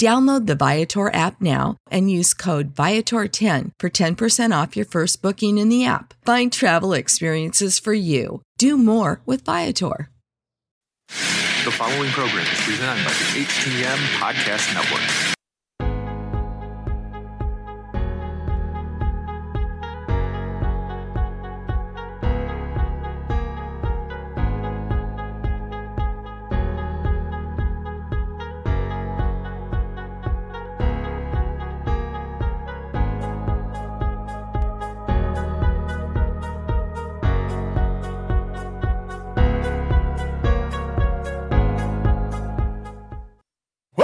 Download the Viator app now and use code Viator10 for 10% off your first booking in the app. Find travel experiences for you. Do more with Viator. The following program is presented by the HTM Podcast Network.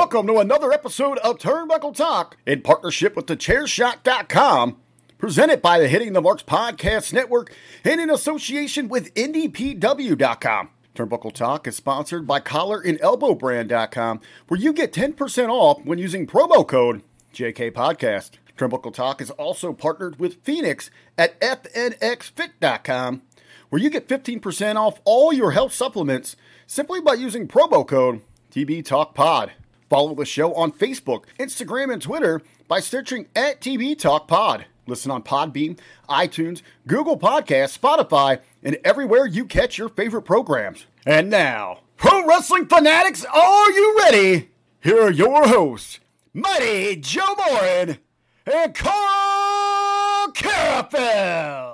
Welcome to another episode of Turnbuckle Talk in partnership with thechairshot.com, presented by the Hitting the Marks Podcast Network and in association with IndiePW.com. Turnbuckle Talk is sponsored by collarandelbowbrand.com, where you get 10% off when using promo code JK Podcast. Turnbuckle Talk is also partnered with Phoenix at FNXFit.com, where you get 15% off all your health supplements simply by using promo code TB Talk Pod. Follow the show on Facebook, Instagram, and Twitter by searching at TB Talk Pod. Listen on Podbean, iTunes, Google Podcasts, Spotify, and everywhere you catch your favorite programs. And now, pro wrestling fanatics, are you ready? Here are your hosts, Mighty Joe Morin and Carl Carafel.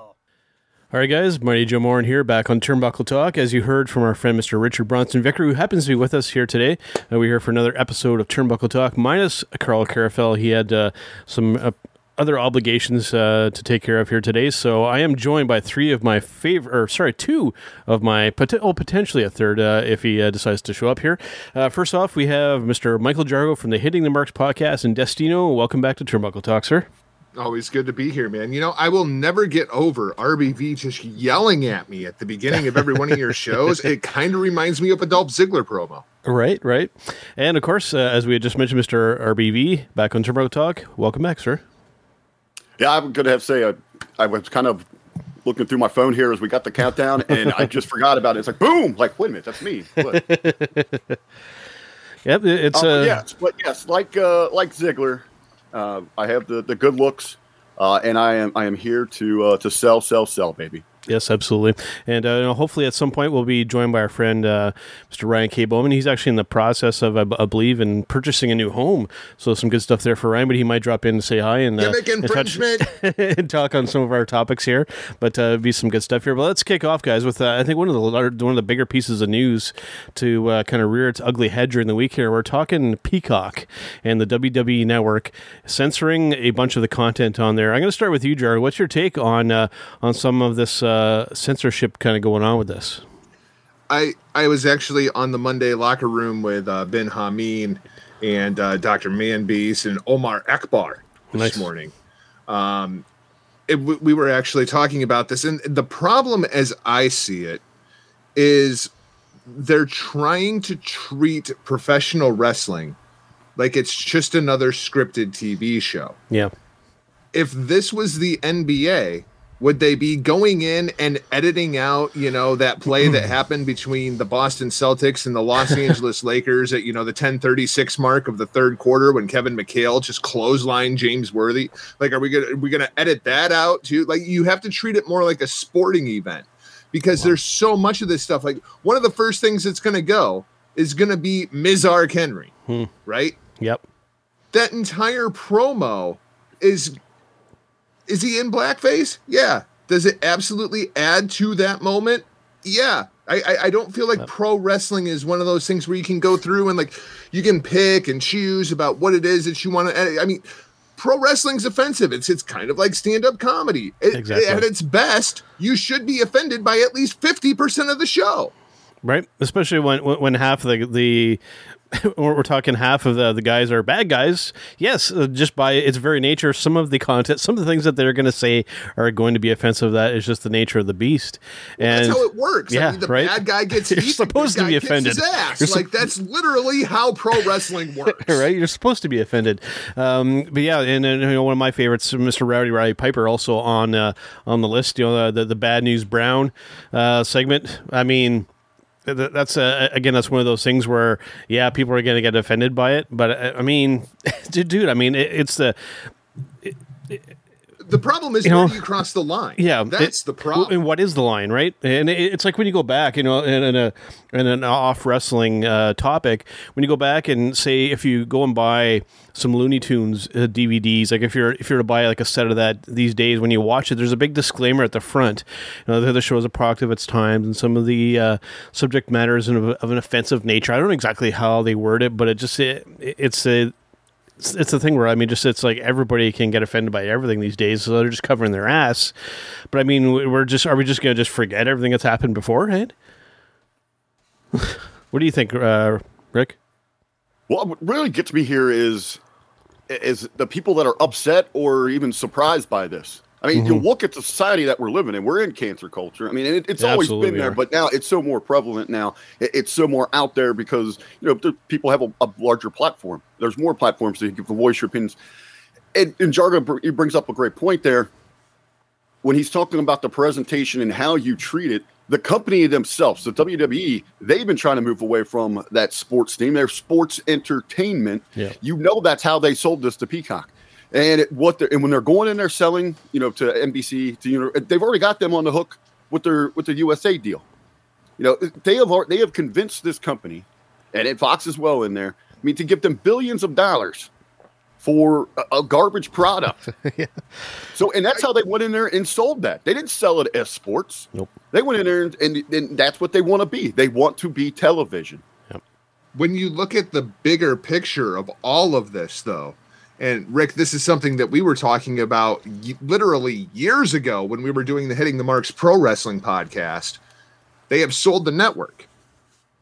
All right, guys, Mighty Joe Morin here, back on Turnbuckle Talk. As you heard from our friend Mr. Richard Bronson Vicker, who happens to be with us here today, uh, we're here for another episode of Turnbuckle Talk, minus Carl Carafel. He had uh, some uh, other obligations uh, to take care of here today, so I am joined by three of my favorite, or sorry, two of my, pot- oh, potentially a third uh, if he uh, decides to show up here. first off, we have Mr. Michael Jargo from the Hitting the Marks podcast and Destino. Welcome back to Turnbuckle Talk, sir. Always good to be here, man. You know, I will never get over RBV just yelling at me at the beginning of every one of your shows. It kind of reminds me of a Dolph Ziggler promo. Right, right. And of course, uh, as we had just mentioned, Mr. RBV back on Turbo Talk. Welcome back, sir. Yeah, I'm going to have to say, uh, I was kind of looking through my phone here as we got the countdown, and I just forgot about it. It's like, boom! Like, wait a minute, that's me. yep, it's uh, uh, yes, but yes, like uh, like Ziggler, uh, I have the, the good looks, uh, and I am I am here to uh, to sell, sell, sell, baby. Yes, absolutely. And uh, hopefully at some point we'll be joined by our friend uh, Mr. Ryan K. Bowman. He's actually in the process of, I, b- I believe, in purchasing a new home. So some good stuff there for Ryan. But he might drop in and say hi and, uh, and, touch, and talk on some of our topics here. But uh, be some good stuff here. But let's kick off, guys, with uh, I think one of the one of the bigger pieces of news to uh, kind of rear its ugly head during the week here. We're talking Peacock and the WWE Network censoring a bunch of the content on there. I'm going to start with you, Jared. What's your take on on some of this? Uh, censorship kind of going on with this? I I was actually on the Monday locker room with uh, Ben Hameen and uh, Dr. Manbeast and Omar Akbar this nice. morning. Um, it, we were actually talking about this, and the problem, as I see it, is they're trying to treat professional wrestling like it's just another scripted TV show. Yeah. If this was the NBA, would they be going in and editing out, you know, that play that happened between the Boston Celtics and the Los Angeles Lakers at, you know, the 1036 mark of the third quarter when Kevin McHale just clotheslined James Worthy? Like, are we gonna are we gonna edit that out too? Like you have to treat it more like a sporting event because wow. there's so much of this stuff. Like one of the first things that's gonna go is gonna be Mizark Henry, hmm. right? Yep. That entire promo is is he in blackface? Yeah. Does it absolutely add to that moment? Yeah. I, I, I don't feel like pro wrestling is one of those things where you can go through and like you can pick and choose about what it is that you want to. Eh, I mean, pro wrestling's offensive. It's it's kind of like stand up comedy. It, exactly. At its best, you should be offended by at least fifty percent of the show. Right, especially when when half the the we're talking half of the, the guys are bad guys. Yes, uh, just by its very nature, some of the content, some of the things that they're going to say are going to be offensive. That is just the nature of the beast. Well, and that's how it works. Yeah, I mean, the right? bad guy gets You're supposed to be offended. You're like that's literally how pro wrestling works. right? You're supposed to be offended. Um, but yeah, and, and, you know, one of my favorites, Mr. Rowdy Roddy Piper, also on uh, on the list. You know, the the, the bad news Brown uh, segment. I mean that's uh, again that's one of those things where yeah people are going to get offended by it but uh, i mean dude i mean it, it's the it, the problem is you where know, do you cross the line? Yeah, that's it, the problem. And what is the line, right? And it, it's like when you go back, you know, in, in a in an off wrestling uh, topic, when you go back and say if you go and buy some Looney Tunes uh, DVDs, like if you're if you're to buy like a set of that these days, when you watch it, there's a big disclaimer at the front. You know, the show is a product of its times, and some of the uh, subject matter is of, of, an offensive nature. I don't know exactly how they word it, but it just it, it's a it's, it's the thing where I mean, just it's like everybody can get offended by everything these days, so they're just covering their ass. But I mean, we're just are we just gonna just forget everything that's happened beforehand? what do you think, uh, Rick? Well, what really gets me here is is the people that are upset or even surprised by this. I mean, mm-hmm. you look at the society that we're living in. We're in cancer culture. I mean, it, it's always been there, are. but now it's so more prevalent. Now it, it's so more out there because you know people have a, a, larger platform. There's more platforms to give the voice your opinions. And, and Jargo he brings up a great point there when he's talking about the presentation and how you treat it. The company themselves, the WWE, they've been trying to move away from that sports theme. They're sports entertainment. Yeah. You know that's how they sold this to Peacock. And it, what they're and when they're going in there selling, you know, to NBC, to you know, they've already got them on the hook with their with the USA deal. You know, they have they have convinced this company, and Fox as well in there. I mean, to give them billions of dollars for a, a garbage product. yeah. So, and that's how they went in there and sold that. They didn't sell it as sports. Nope. They went in there and, and, and that's what they want to be. They want to be television. Yep. When you look at the bigger picture of all of this, though, and Rick, this is something that we were talking about y- literally years ago when we were doing the Hitting the Marks Pro Wrestling podcast. They have sold the network.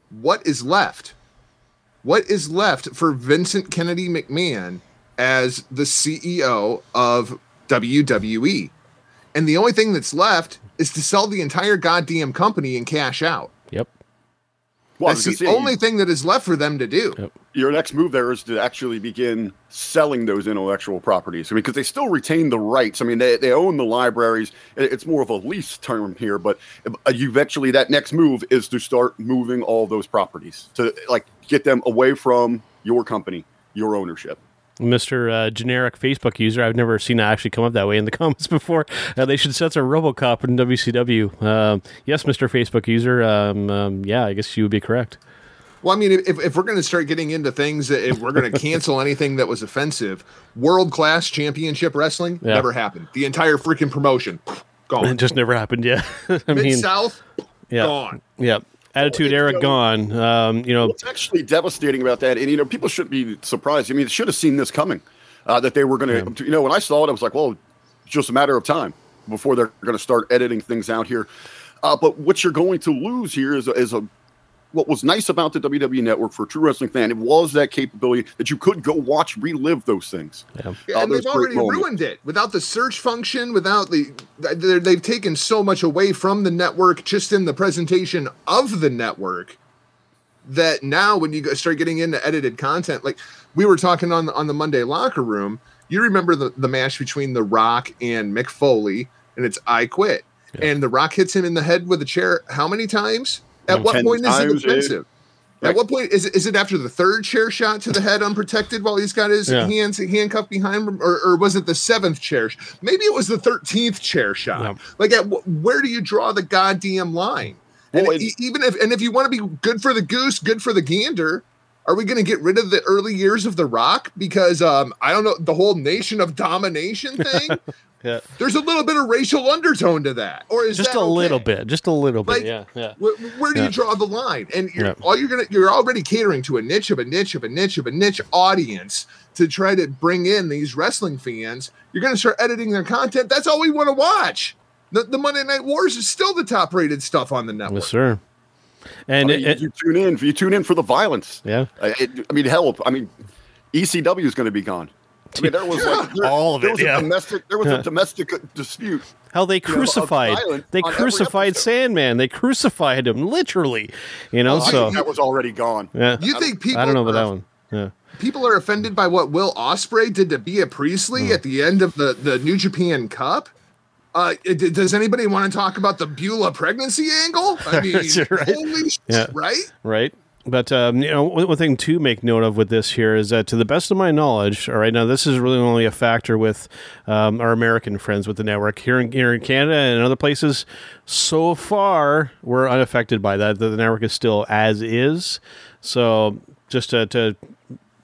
What is left? What is left for Vincent Kennedy McMahon as the CEO of WWE? And the only thing that's left is to sell the entire goddamn company and cash out. Yep. Well, That's the only thing that is left for them to do. Yep. Your next move there is to actually begin selling those intellectual properties. I mean, because they still retain the rights. I mean, they, they own the libraries. It's more of a lease term here, but uh, eventually that next move is to start moving all those properties to like get them away from your company, your ownership. Mr. Uh, generic Facebook user. I've never seen it actually come up that way in the comments before. Uh, they should censor RoboCop in WCW. Um, yes, Mr. Facebook user. Um, um, yeah, I guess you would be correct. Well, I mean, if, if we're going to start getting into things, that if we're going to cancel anything that was offensive, world class championship wrestling yeah. never happened. The entire freaking promotion gone. It just never happened. Yeah, I mean, South yeah, gone. Yeah, Attitude era gone. Um, you know, what's actually devastating about that, and you know, people shouldn't be surprised. I mean, they should have seen this coming. Uh, that they were going to, you know, when I saw it, I was like, well, just a matter of time before they're going to start editing things out here. Uh, but what you're going to lose here is a, is a what was nice about the WWE Network for a true wrestling fan, it was that capability that you could go watch, relive those things. Yeah. Yeah, Uh, and they've already moments. ruined it without the search function, without the. they're- They've taken so much away from the network just in the presentation of the network that now when you start getting into edited content, like we were talking on the, on the Monday locker room, you remember the, the match between The Rock and Mick Foley, and it's I Quit. And The Rock hits him in the head with a chair how many times? At what point is it times, yeah. offensive? At what point is it, is it after the third chair shot to the head unprotected while he's got his Yeah. hands handcuffed behind him, or, or was it the seventh chair? sh- Maybe it was the thirteenth chair shot. Yeah. Like, at wh- where do you draw the goddamn line? And it- even if and if you want to be good for the goose, good for the gander, are we going to get rid of the early years of the Rock because um I don't know the whole nation of domination thing? Yeah. There's a little bit of racial undertone to that, or is Just that a little bit. Just a little bit. Like, yeah. Yeah. Where, where do Yeah. you draw the line? And you're Yeah. all you're gonna you're already catering to a niche of a niche of a niche of a niche audience to try to bring in these wrestling fans. You're gonna start editing their content. That's all we want to watch. The, the Monday Night Wars is still the top rated stuff on the network. Yes, sir. And I mean, it- you, you tune in. You tune in for the violence. yeah. I, it- I mean, hell, I mean, ECW is going to be gone. I mean, there was like there, All of there it, was yeah. a domestic. There was Yeah. a domestic dispute. How they know, of crucified, they crucified. Sandman. They crucified him literally. You know, Oh, I so think that was already gone. yeah. You think people I don't know about are, that one. Yeah. people are offended by what Will Ospreay did to Bea Priestley Hmm. at the end of the, the New Japan Cup? Uh, d- does anybody want to talk about the Beulah pregnancy angle? I mean, Right. holy shit, Yeah. right? right? But um, you know, one, one thing to make note of with this here is that, to the best of my knowledge, all right, now this is really only a factor with um, our American friends with the network here in here in Canada and other places. So far, we're unaffected by that. The, the network is still as is. So just to, to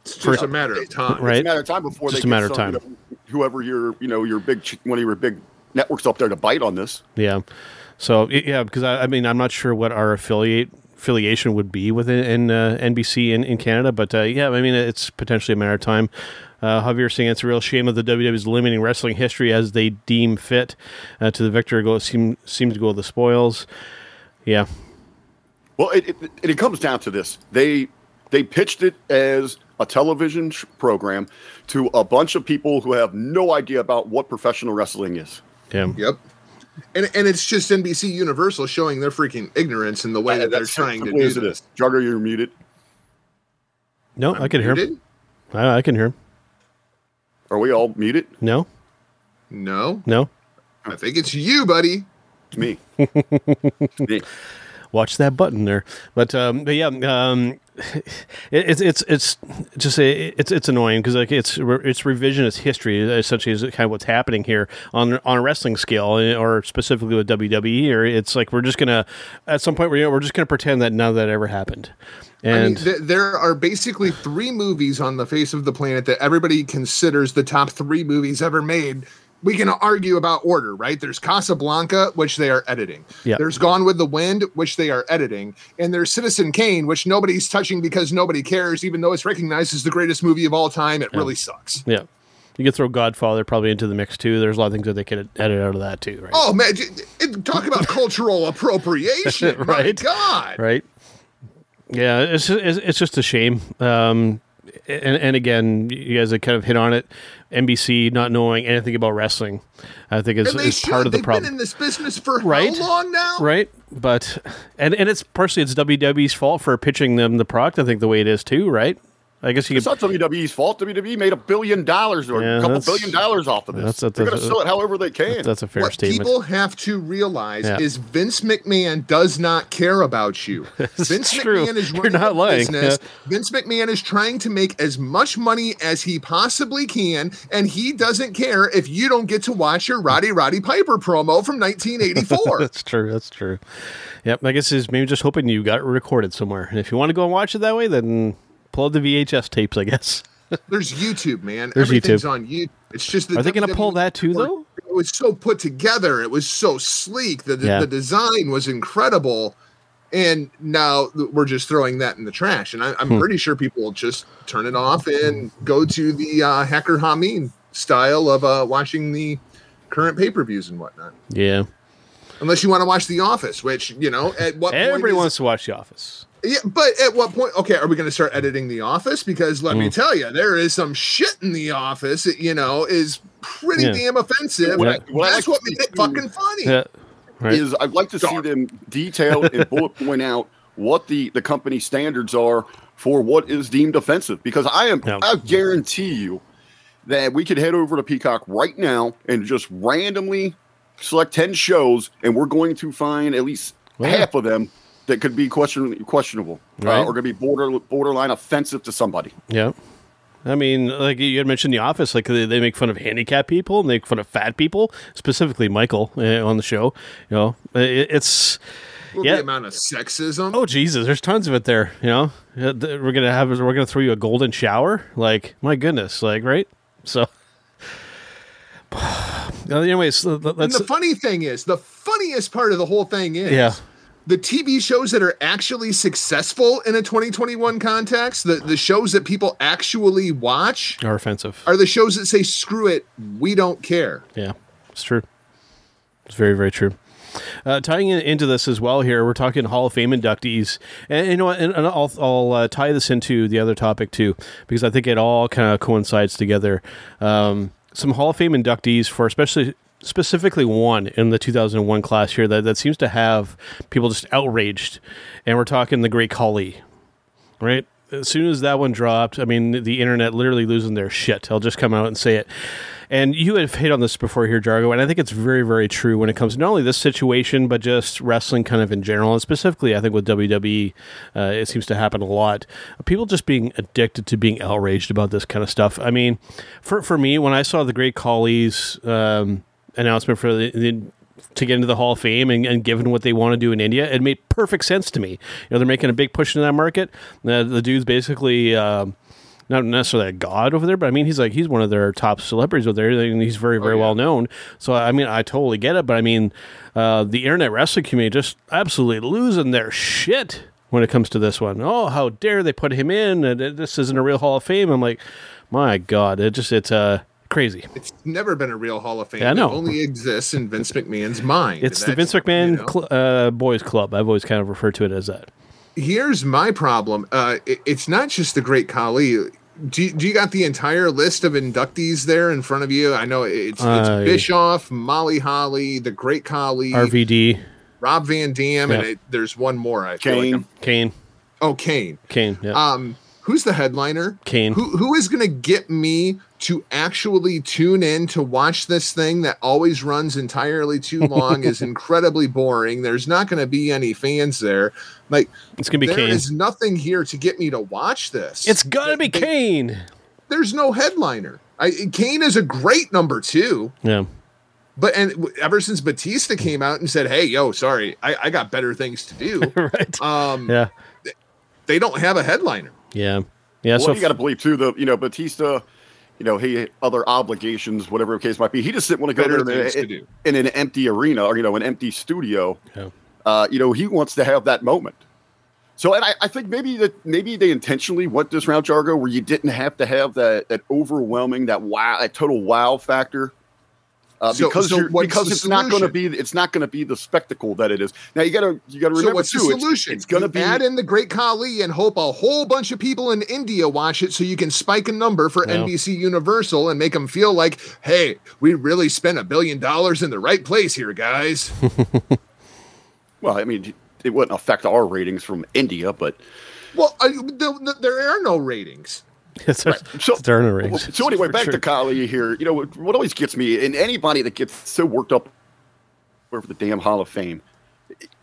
It's just a matter of time. Right. It's a matter of time before Just they a matter get of some, you time. know, whoever your, you know, your big, one of your big networks up there to bite on this. Yeah. So yeah, because I, I mean, I'm not sure what our affiliate affiliation would be within in, uh, NBC in, in Canada, but uh, yeah, I mean, it's potentially a matter of time. Uh, Javier saying it's a real shame that the WWE is limiting wrestling history as they deem fit. Uh, to the victor go seem seems to go the spoils. Yeah, Well, it, it, it, it comes down to this. They they pitched it as a television sh- program to a bunch of people who have no idea about what professional wrestling is. yeah, Yep. And and it's just NBC Universal showing their freaking ignorance in the way that they're trying to do as it this. is. Jugger, you're muted. No, I can hear him. I, I can hear him. Are we all muted? No, No, no. I think it's you, buddy. It's me. It's me. watch that button there. But um, but yeah, um, it, it's it's it's just a, it's it's annoying because like it's it's revisionist history essentially is kind of what's happening here on on a wrestling scale eh, or specifically with WWE. Or it's like we're just gonna at some point we're we're just gonna pretend that none of that ever happened. I mean, And th- there are basically three movies on the face of the planet that everybody considers the top three movies ever made. We can argue about order, right? There's Casablanca, which they are editing. Yeah. There's Gone with the Wind, which they are editing. And there's Citizen Kane, which nobody's touching because nobody cares, even though it's recognized as the greatest movie of all time. It really sucks. yeah. You could throw Godfather probably into the mix too. There's a lot of things that they could edit out of that too, right? Oh, man. Talk about cultural appropriation. Right. God. right? Yeah, it's it's, it's just a shame. Um, and, and again, you guys have kind of hit on it. NBC not knowing anything about wrestling, I think is, is should. part of the problem. been in this business for Right. how long now? right but and and it's partially it's WWE's fault for pitching them the product I think the way it is too right I guess you It's could not WWE's fault. WWE made a billion dollars or Yeah, a couple that's- billion dollars off of this. that's- that's- They're going to that's- sell it however they can. that's a fair statement. what statement people have to realize Yeah. is Vince McMahon does not care about you. Vince true. McMahon is You're running not a lying. business. Yeah. Vince McMahon is trying to make as much money as he possibly can, and he doesn't care if you don't get to watch your Roddy Roddy Piper promo from 1984. that's true that's true yep I guess is maybe just hoping you got it recorded somewhere and if you want to go and watch it that way then pull the VHS tapes I guess There's YouTube, man. There's Everything's YouTube. on YouTube. It's just the Are they gonna pull that too, though? It was so put together. It was so sleek. The, the, Yeah. the design was incredible. And now we're just throwing that in the trash. And I, I'm Hmm. pretty sure people will just turn it off and go to the uh, Hacker Hameen style of uh, watching the current pay per views and whatnot. yeah Unless you want to watch The Office, which, you know, at what point everybody is- wants to watch The Office Yeah, but at what point? Okay, are we going to start editing The Office? Because let Mm. me tell you, there is some shit in The Office. that, You know, is pretty Yeah. damn offensive. What I- what That's like what to made see it fucking funny. Yeah. Right. is I'd like to see them detail and bullet point out what the the company standards are for what is deemed offensive. Because I am, Yeah. I guarantee you that we could head over to Peacock right now and just randomly select ten shows, and we're going to find at least Yeah. half of them that could be question questionable uh, or going to be border borderline offensive to somebody. Yeah. I mean, like you had mentioned, The Office, like they, they make fun of handicapped people and they make fun of fat people, specifically Michael uh, on the show. You know, it, it's Well, Yeah. The amount of sexism. oh Jesus, there's tons of it there. You know, Uh, we're gonna have we're gonna throw you a golden shower. Like my goodness, like right. So, anyways, l- l- and let's the funny thing is, the funniest part of the whole thing is, yeah. The TV shows that are actually successful in a 2021 context, the, the shows that people actually watch, Are offensive. are the shows that say, screw it, we don't care. Yeah, it's true. It's very, very true. Uh, tying in, into this as well here, we're talking Hall of Fame inductees, and you know, and, and I'll, I'll uh, tie this into the other topic too, because I think it all kind of coincides together. Um, some Hall of Fame inductees for especially specifically one in the 2001 class here that, that seems to have people just outraged, and we're talking the Great Khali, right? As soon as that one dropped, I mean, the internet literally losing their shit. I'll just come out and say it. And you have hit on this before here, Jargo, and I think it's very, very true when it comes to not only this situation, but just wrestling kind of in general. And specifically, I think with WWE, uh, it seems to happen a lot. People just being addicted to being outraged about this kind of stuff. I mean, for, for me, when I saw the Great Khali's um, announcement for the, the to get into the Hall of Fame and, and given what they want to do in India, it made perfect sense to me. You know, they're making a big push in that market. Uh, the dude's basically um, not necessarily a god over there, but I mean, he's like he's one of their top celebrities over there, and he's very, very well known. So I mean, I totally get it. But I mean, uh, the internet wrestling community just absolutely losing their shit when it comes to this one. Oh, how dare they put him in? And uh, this isn't a real Hall of Fame. I'm like, my God, it just it's uh crazy. It's never been a real Hall of Fame. Yeah, I know. It only exists in Vince McMahon's mind. It's the Vince McMahon you know. cl- uh, Boys Club. I've always kind of referred to it as that. Here's my problem. Uh, it- it's not just the Great Khali. Do you, do you got the entire list of inductees there in front of you? I know it's, it's Uh, Bischoff, Molly Holly, the Great Khali, RVD, Rob Van Dam, and it, there's one more. I feel like Kane. Kane, oh, Kane. Kane, yeah. Um, who's the headliner? Kane. Who who is going to get me to actually tune in to watch this thing that always runs entirely too long is incredibly boring. There's not going to be any fans there. Like it's gonna be there Kane. is nothing here to get me to watch this. it's gotta be They- Kane. There's no headliner. I, Kane is a great number two, Yeah, but and ever since Batista came out and said, "Hey, yo, sorry, I, I got better things to do," right. um, yeah, they don't have a headliner. yeah, yeah. Well, so you got to believe too. The you know Batista, you know he other obligations, whatever the case might be. He just didn't want to go Better there in, things in, in an empty arena or you know an empty studio. Yeah. Uh, you know he wants to have that moment. So, and I, I think maybe that maybe they intentionally went this route, Jargo, where you didn't have to have that that overwhelming, that wow, that total wow factor. Uh, So- because so because it's not going to be it's not going to be the spectacle that it is. Now you got to you got to So remember what's too. the it's- solution? It's, going to be add in the Great Khali and hope a whole bunch of people in India watch it, so you can spike a number for Yeah. NBC Universal and make them feel like, hey, we really spent a billion dollars in the right place here, guys. well. I mean, it wouldn't affect our ratings from India, but well, I, the, the, there are no ratings. it's, So, it's Turner rings. so anyway, back sure. to Khali here. You know what, what always gets me, and anybody that gets so worked up over the damn Hall of Fame,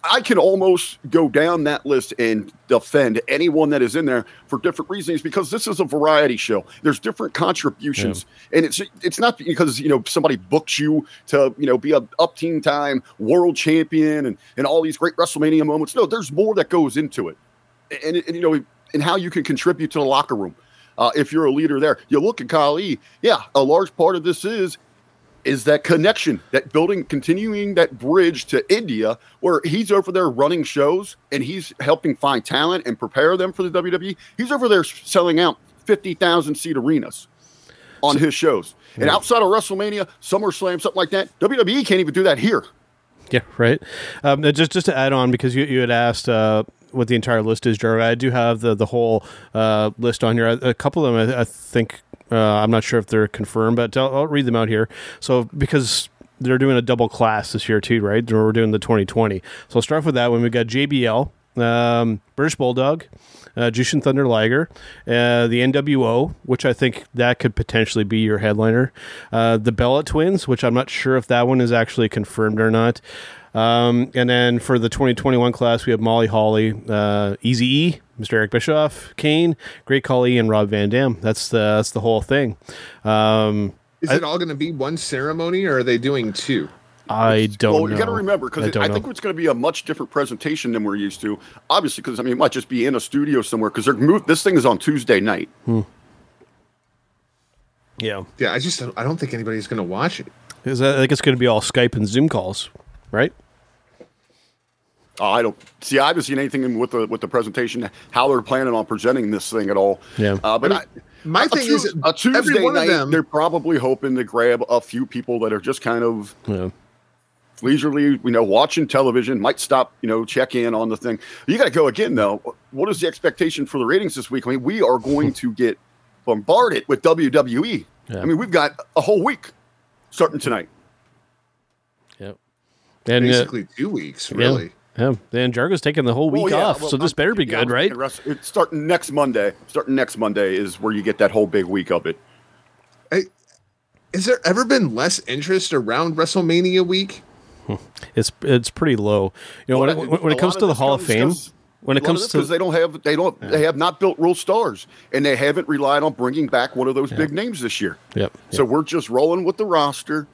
I can almost go down that list and defend anyone that is in there for different reasons because this is a variety show. There's different contributions, and it's it's not because you know somebody booked you to you know be a up team time world champion and and all these great WrestleMania moments. No, there's more that goes into it, and, and you know and how you can contribute to the locker room. Uh, if you're a leader there, you look at Khali. Yeah, a large part of this is is that connection, that building, continuing that bridge to India, where he's over there running shows and he's helping find talent and prepare them for the WWE. He's over there selling out 50,000 seat arenas on his shows. And outside of WrestleMania, SummerSlam, something like that, WWE can't even do that here. Yeah, right. Um, just just to add on, because you, you had asked uh, what the entire list is, Jargo. I do have the the whole uh, list on here. A, couple of them, I, I think. Uh, I'm not sure if they're confirmed, but I'll, I'll read them out here. So because they're doing a double class this year too, right? We're doing the 2020. So I'll start with that one. We got JBL, um, British Bulldog, uh, Jushin Thunder Liger, uh, the NWO, which I think that could potentially be your headliner, uh, the Bella Twins, which I'm not sure if that one is actually confirmed or not. Um, and then for the 2021 class, we have Molly Holly, uh, Easy E, Mr. Eric Bischoff, Kane, Great Khali, and Rob Van Dam. That's the that's the whole thing. Um, Is it all going to be one ceremony, or are they doing two? I don't well, know. you got to remember I because don't I, know. think it's going to be a much different presentation than we're used to. Obviously, because I mean, it might just be in a studio somewhere because they're moved. This thing is on Tuesday night. yeah. Yeah, I just I don't think anybody's going to watch it. Is that, I think it's going to be all Skype and Zoom calls, right? Uh, I don't see. I haven't seen anything with the with the presentation how they're planning on presenting this thing at all. Yeah. Uh, but I mean, I, my thing Tu- is, a Tuesday every one of night, them- they're probably hoping to grab a few people that are just kind of Yeah. leisurely, you know, watching television. Might stop, you know, check in on the thing. You got to go again though. What is the expectation for the ratings this week? I mean, we are going to get bombarded with WWE. Yeah. I mean, we've got a whole week starting tonight. Yep. And uh, basically two weeks, really. Yeah. Yeah, and Jargo's taking the whole week Well, yeah, off, well, so this I'm- better be yeah, good, I'm right? thinking rest- It's starting next Monday. Starting next Monday is where you get that whole big week of it. Hey, has there ever been less interest around WrestleMania week? Hmm. It's it's pretty low. You know, when, it, when, when it comes to the Hall of Fame, Fame, 'cause- when it a lot of comes this to 'cause they don't have they don't they have not built real stars and they haven't relied on bringing back one of those big names this year. Yep. So we're just rolling with the roster,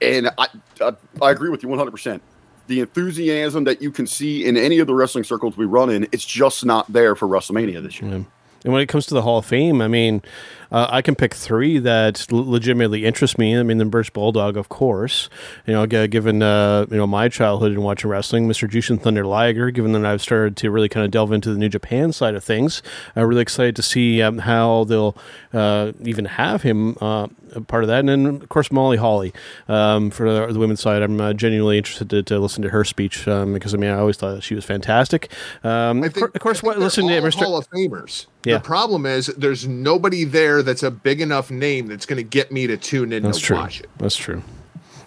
and I I, I agree with you one hundred percent. The enthusiasm that you can see in any of the wrestling circles we run in, it's just not there for WrestleMania this year. And when it comes to the Hall of Fame, I mean, uh, I can pick three that l- legitimately interest me. I mean, the British Bulldog, of course. You know, g- given uh, you know my childhood in watching wrestling, Mr. Jushin Thunder Liger. Given that I've started to really kind of delve into the New Japan side of things, I'm really excited to see um, how they'll uh, even have him uh, a part of that. And then, of course, Molly Holly um, for the, the women's side. I'm uh, genuinely interested to, to listen to her speech um, because I mean, I always thought that she was fantastic. Um, of think, of course, what, listen to Mr. Hall of Famers. Yeah. The problem is there's nobody there that's a big enough name that's going to get me to tune in That's to true. watch it. That's true.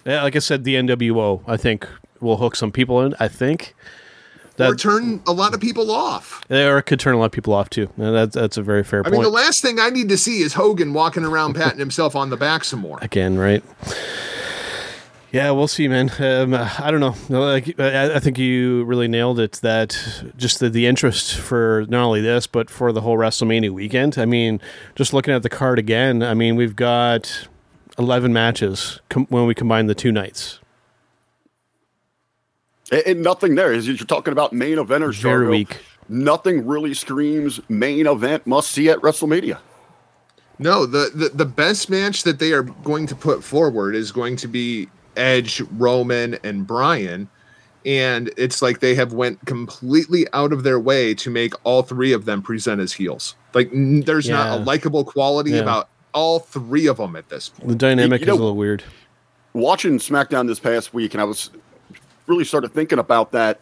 Yeah, like I said, the NWO I think will hook some people in. I think or that turn a lot of people off. or it could turn a lot of people off too. And that's that's a very fair I point. mean, the last thing I need to see is Hogan walking around patting himself on the back some more. Again, right? Yeah, we'll see, man. Um, I don't know. Like, I, I think you really nailed it. That just the, the interest for not only this, but for the whole WrestleMania weekend. I mean, just looking at the card again. I mean, we've got eleven matches com- when we combine the two nights. And, and nothing there is you're talking about main eventers. Very Jargo. weak. Nothing really screams main event must see at WrestleMania. No, the, the the best match that they are going to put forward is going to be Edge, Roman, and Bryan. And it's like they have went completely out of their way to make all three of them present as heels. Like n- there's not a likable quality Yeah. about all three of them at this point. The dynamic You know- is a little weird. watching SmackDown this past week, and I was really started thinking about that.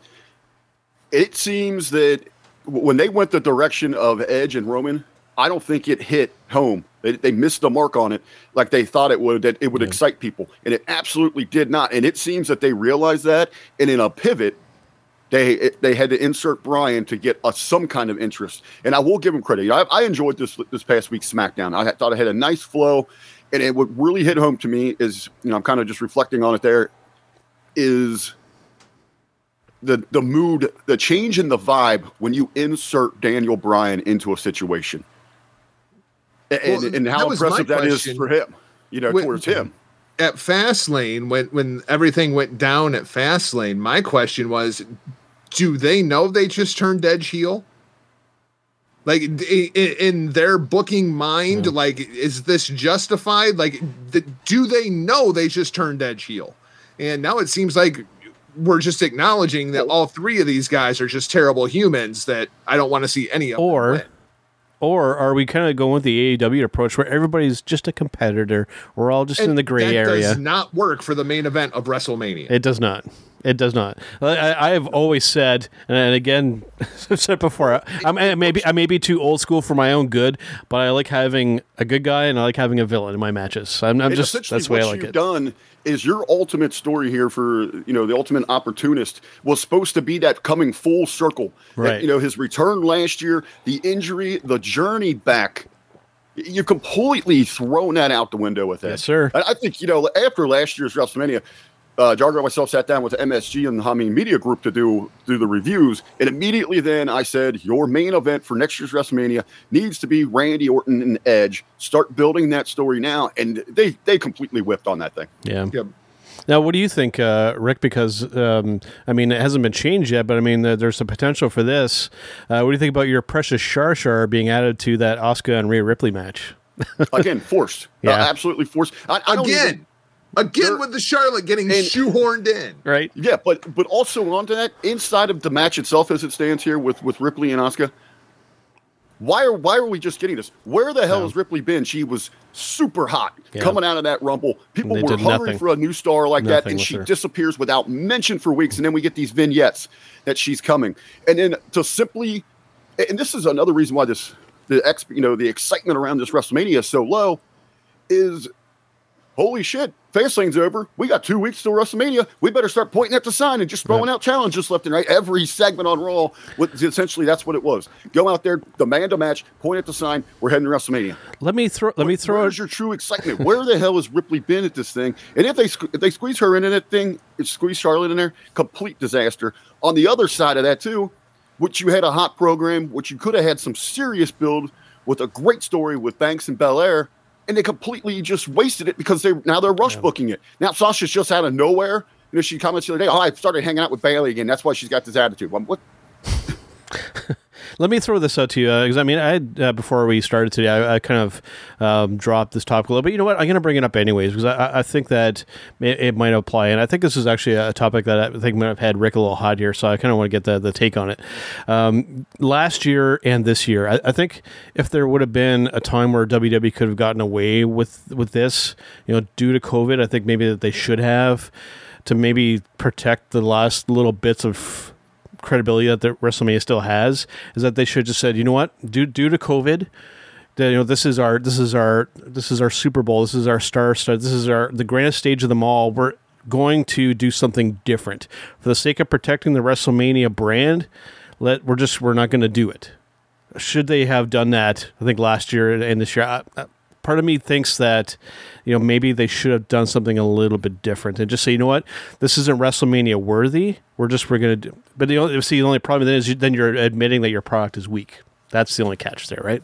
It seems that when they went the direction of Edge and Roman, I don't think it hit home. They, they missed the mark on it like they thought it would, that it would excite people. And it absolutely did not. And it seems that they realized that. And in a pivot, they they had to insert Bryan to get us some kind of interest. And I will give him credit. I, I enjoyed this this past week's SmackDown. I thought it had a nice flow, and it would really hit home to me is you know I'm kind of just reflecting on it. There is the the mood, the change in the vibe when you insert Daniel Bryan into a situation, and, Well, and how was my impressive that is for him. You know, When- towards him. At Fastlane, when when everything went down at Fastlane, my question was, do they know they just turned Edge heel? Like i- i- in their booking mind, like is this justified? Like, th- do they know they just turned Edge heel? And now it seems like we're just acknowledging that all three of these guys are just terrible humans that I don't want to see any of Or- win. Or are we kind of going with the AEW approach where everybody's just a competitor? We're all just in the gray area. that area. does not work for the main event of WrestleMania. it does not. It does not. I, I have always said, and again, I've said before, I'm, I maybe I may be too old school for my own good, but I like having a good guy and I like having a villain in my matches. I'm, I'm just that's the way I what like you've it. done is your ultimate story here for you know the ultimate opportunist was supposed to be that coming full circle. Right. you know his return last year, the injury, the journey back. You completely thrown that out the window with that. Yes, sir. I think you know after last year's WrestleMania, uh, Jargo and myself sat down with the MSG and the Humming Media Group to do do the reviews, and immediately then I said your main event for next year's WrestleMania needs to be Randy Orton and Edge. Start building that story now, and they they completely whipped on that thing. Yeah. Yep. Now, what do you think, uh, Rick? Because um, I mean, it hasn't been changed yet, but I mean, there's a potential for this. Uh, what do you think about your precious Shar Shar being added to that Asuka and Rhea Ripley match? Again, forced, Yeah. Uh, absolutely forced. I, I don't Again, even- again with the Charlotte getting And- shoehorned in. Right? Yeah, but but also onto that, inside of the match itself as it stands here with with Ripley and Asuka. why are why are we just getting this? Where the hell has Ripley been? She was super hot Yeah. coming out of that rumble. People They were hungry nothing. for a new star like that, and she her. disappears without mention for weeks. And then we get these vignettes that she's coming, and then to simply, and this is another reason why this the ex, you know, the excitement around this WrestleMania is so low, is holy shit, Fastlane's over. We got two weeks till WrestleMania. We better start pointing at the sign and just throwing out challenges left and right. Every segment on Raw, with, essentially, that's what it was. Go out there, demand a match, point at the sign. We're heading to WrestleMania. Let me throw. Let me throw. Where's your true excitement? Where the hell has Ripley been at this thing? And if they if they squeeze her into that thing, squeeze Charlotte in there, complete disaster. On the other side of that too, which you had a hot program, which you could have had some serious build with a great story with Banks and Belair, and they completely just wasted it because they now they're rush booking it. Now Sasha's just out of nowhere. You know, she comments the other day, "Oh, I started hanging out with Bayley again. That's why she's got this attitude." Well, what? Let me throw this out to you because I mean, I uh, before we started today, I, I kind of um, dropped this topic a little. But you know what? I'm going to bring it up anyways because I, I think that it, it might apply, and I think this is actually a topic that I think might have had Rick a little hot here, so I kind of want to get the, the take on it. Um, last year and this year, I, I think if there would have been a time where WWE could have gotten away with with this, you know, due to COVID, I think maybe that they should have to maybe protect the last little bits of credibility that the WrestleMania still has is that they should just said, you know what, due due to COVID, you know this is our this is our this is our Super Bowl, this is our star stud, this is our the grandest stage of them all. We're going to do something different for the sake of protecting the WrestleMania brand. Let we're just we're not going to do it. Should they have done that? I think last year and this year. I, I- part of me thinks that you know maybe they should have done something a little bit different and just say you know what this isn't WrestleMania worthy. We're just we're gonna do. But the only see the only problem then is you, then you're admitting that your product is weak. That's the only catch there, right?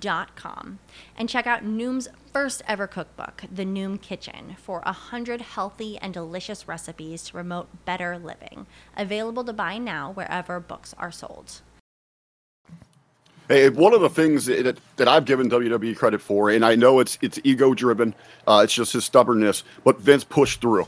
noom.com and check out Noom's first ever cookbook, The Noom Kitchen, for 100 healthy and delicious recipes to promote better living. Available to buy now wherever books are sold. Hey, one of the things that, that I've given WWE credit for, and I know it's it's ego driven, uh, it's just his stubbornness, but Vince pushed through.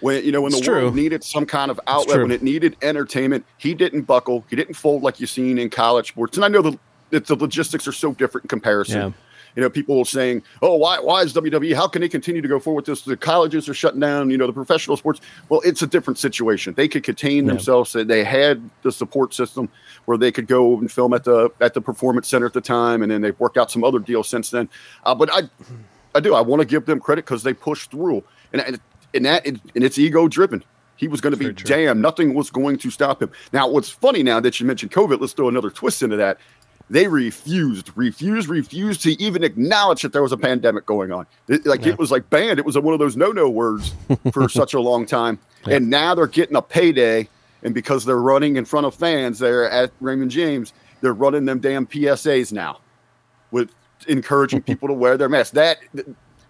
When you know when It's the true. world needed some kind of outlet, when it needed entertainment, he didn't buckle. He didn't fold like you've seen in college sports. And I know the the logistics are so different in comparison. Yeah. You know, people were saying, "Oh, why why is WWE? How can they continue to go forward with this? The colleges are shutting down. You know, the professional sports. Well, it's a different situation. They could contain themselves. So they had the support system where they could go and film at the at the performance center at the time, and then they've worked out some other deals since then. Uh, but I, I do. I want to give them credit because they pushed through, and and, and that and it's ego driven. He was going to be damn. Nothing was going to stop him. Now, what's funny now that you mentioned COVID, let's throw another twist into that. They refused, refused, refused to even acknowledge that there was a pandemic going on. It- like it was like banned. It was one of those no-no words for such a long time. And now they're getting a payday, and because they're running in front of fans there at Raymond James, they're running them damn PSAs now, with encouraging people to wear their masks. That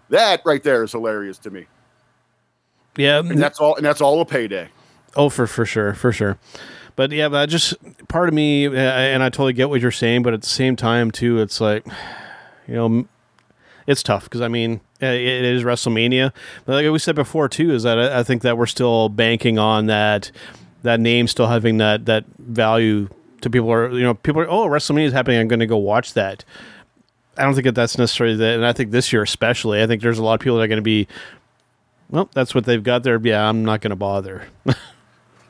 that right there is hilarious to me. Yeah, And that's all. And that's all a payday. Oh, for for sure, for sure. But yeah, but I just part of me, uh, and I totally get what you're saying, but at the same time too, it's like, you know, it's tough because I mean, it is WrestleMania. But like we said before too, is that I, I think that we're still banking on that that name still having that that value to people. Are you know people are oh WrestleMania is happening, I'm going to go watch that. I don't think that that's necessarily that, and I think this year especially, I think there's a lot of people that are going to be. Well, that's what they've got there. Yeah, I'm not going to bother.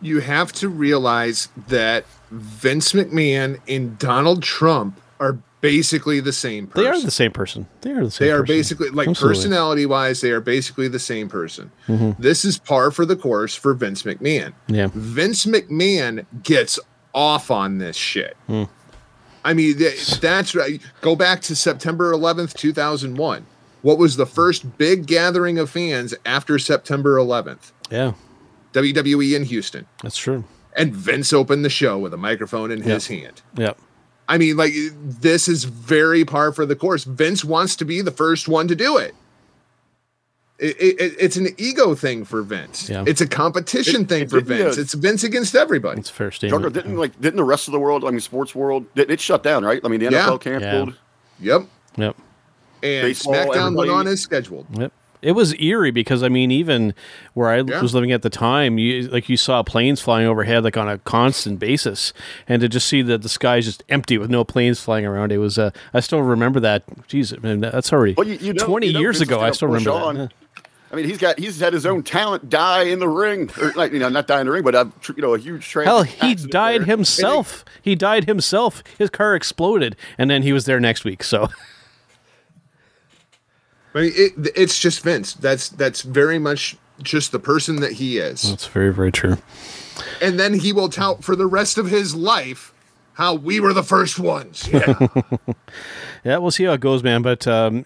you have to realize that Vince McMahon and Donald Trump are basically the same person. They are the same person. They are the same. They are person. basically like Absolutely. personality wise, they are basically the same person. Mm-hmm. This is par for the course for Vince McMahon. Yeah. Vince McMahon gets off on this shit. Hmm. I mean, th- that's right. Go back to September 11th, 2001. What was the first big gathering of fans after September 11th? Yeah, WWE in Houston. that's true. And Vince opened the show with a microphone in his hand. Yep. I mean, like this is very par for the course. Vince wants to be the first one to do it. It, it- it's an ego thing for Vince. Yeah. It's a competition It- thing it for didn't, Vince. uh, It's Vince against everybody. It's a fair Jugger, statement. didn't like didn't the rest of the world, I mean sports world, it, it shut down, right? I mean the Yeah. NFL canceled. Yep. Yep. And Baseball, SmackDown everybody- went on as scheduled. Yep. It was eerie because I mean, even where I Yeah. was living at the time, you like you saw planes flying overhead like on a constant basis, and to just see that the sky is just empty with no planes flying around, it was. Uh, I still remember that. Jeez, I mean, that's already Well, you, you know, twenty you know years ago. I still remember on. that. I mean, he's got he's had his own talent die in the ring, or like you know, not die in the ring, but a tr- you know, a huge train. Hell, he died there. himself. He died himself. His car exploded, and then he was there next week. So I mean, it, it's just Vince. That's that's very much just the person that he is. that's very, very true. And then he will tout for the rest of his life how we were the first ones. Yeah. Yeah, we'll see how it goes, man. But um,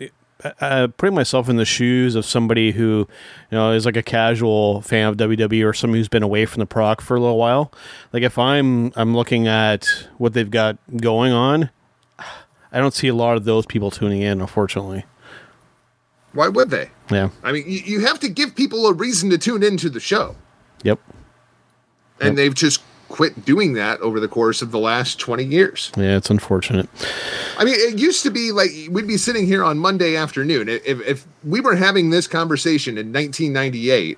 uh, putting myself in the shoes of somebody who, you know, is like a casual fan of WWE or someone who's been away from the proc for a little while. Like if I'm I'm looking at what they've got going on, I don't see a lot of those people tuning in. Unfortunately, Why would they? yeah, I mean, you, you have to give people a reason to tune into the show. yep, And they've just quit doing that over the course of the last 20 years. yeah. It's unfortunate. I mean, it used to be like we'd be sitting here on Monday afternoon. If, if we were having this conversation in 1998,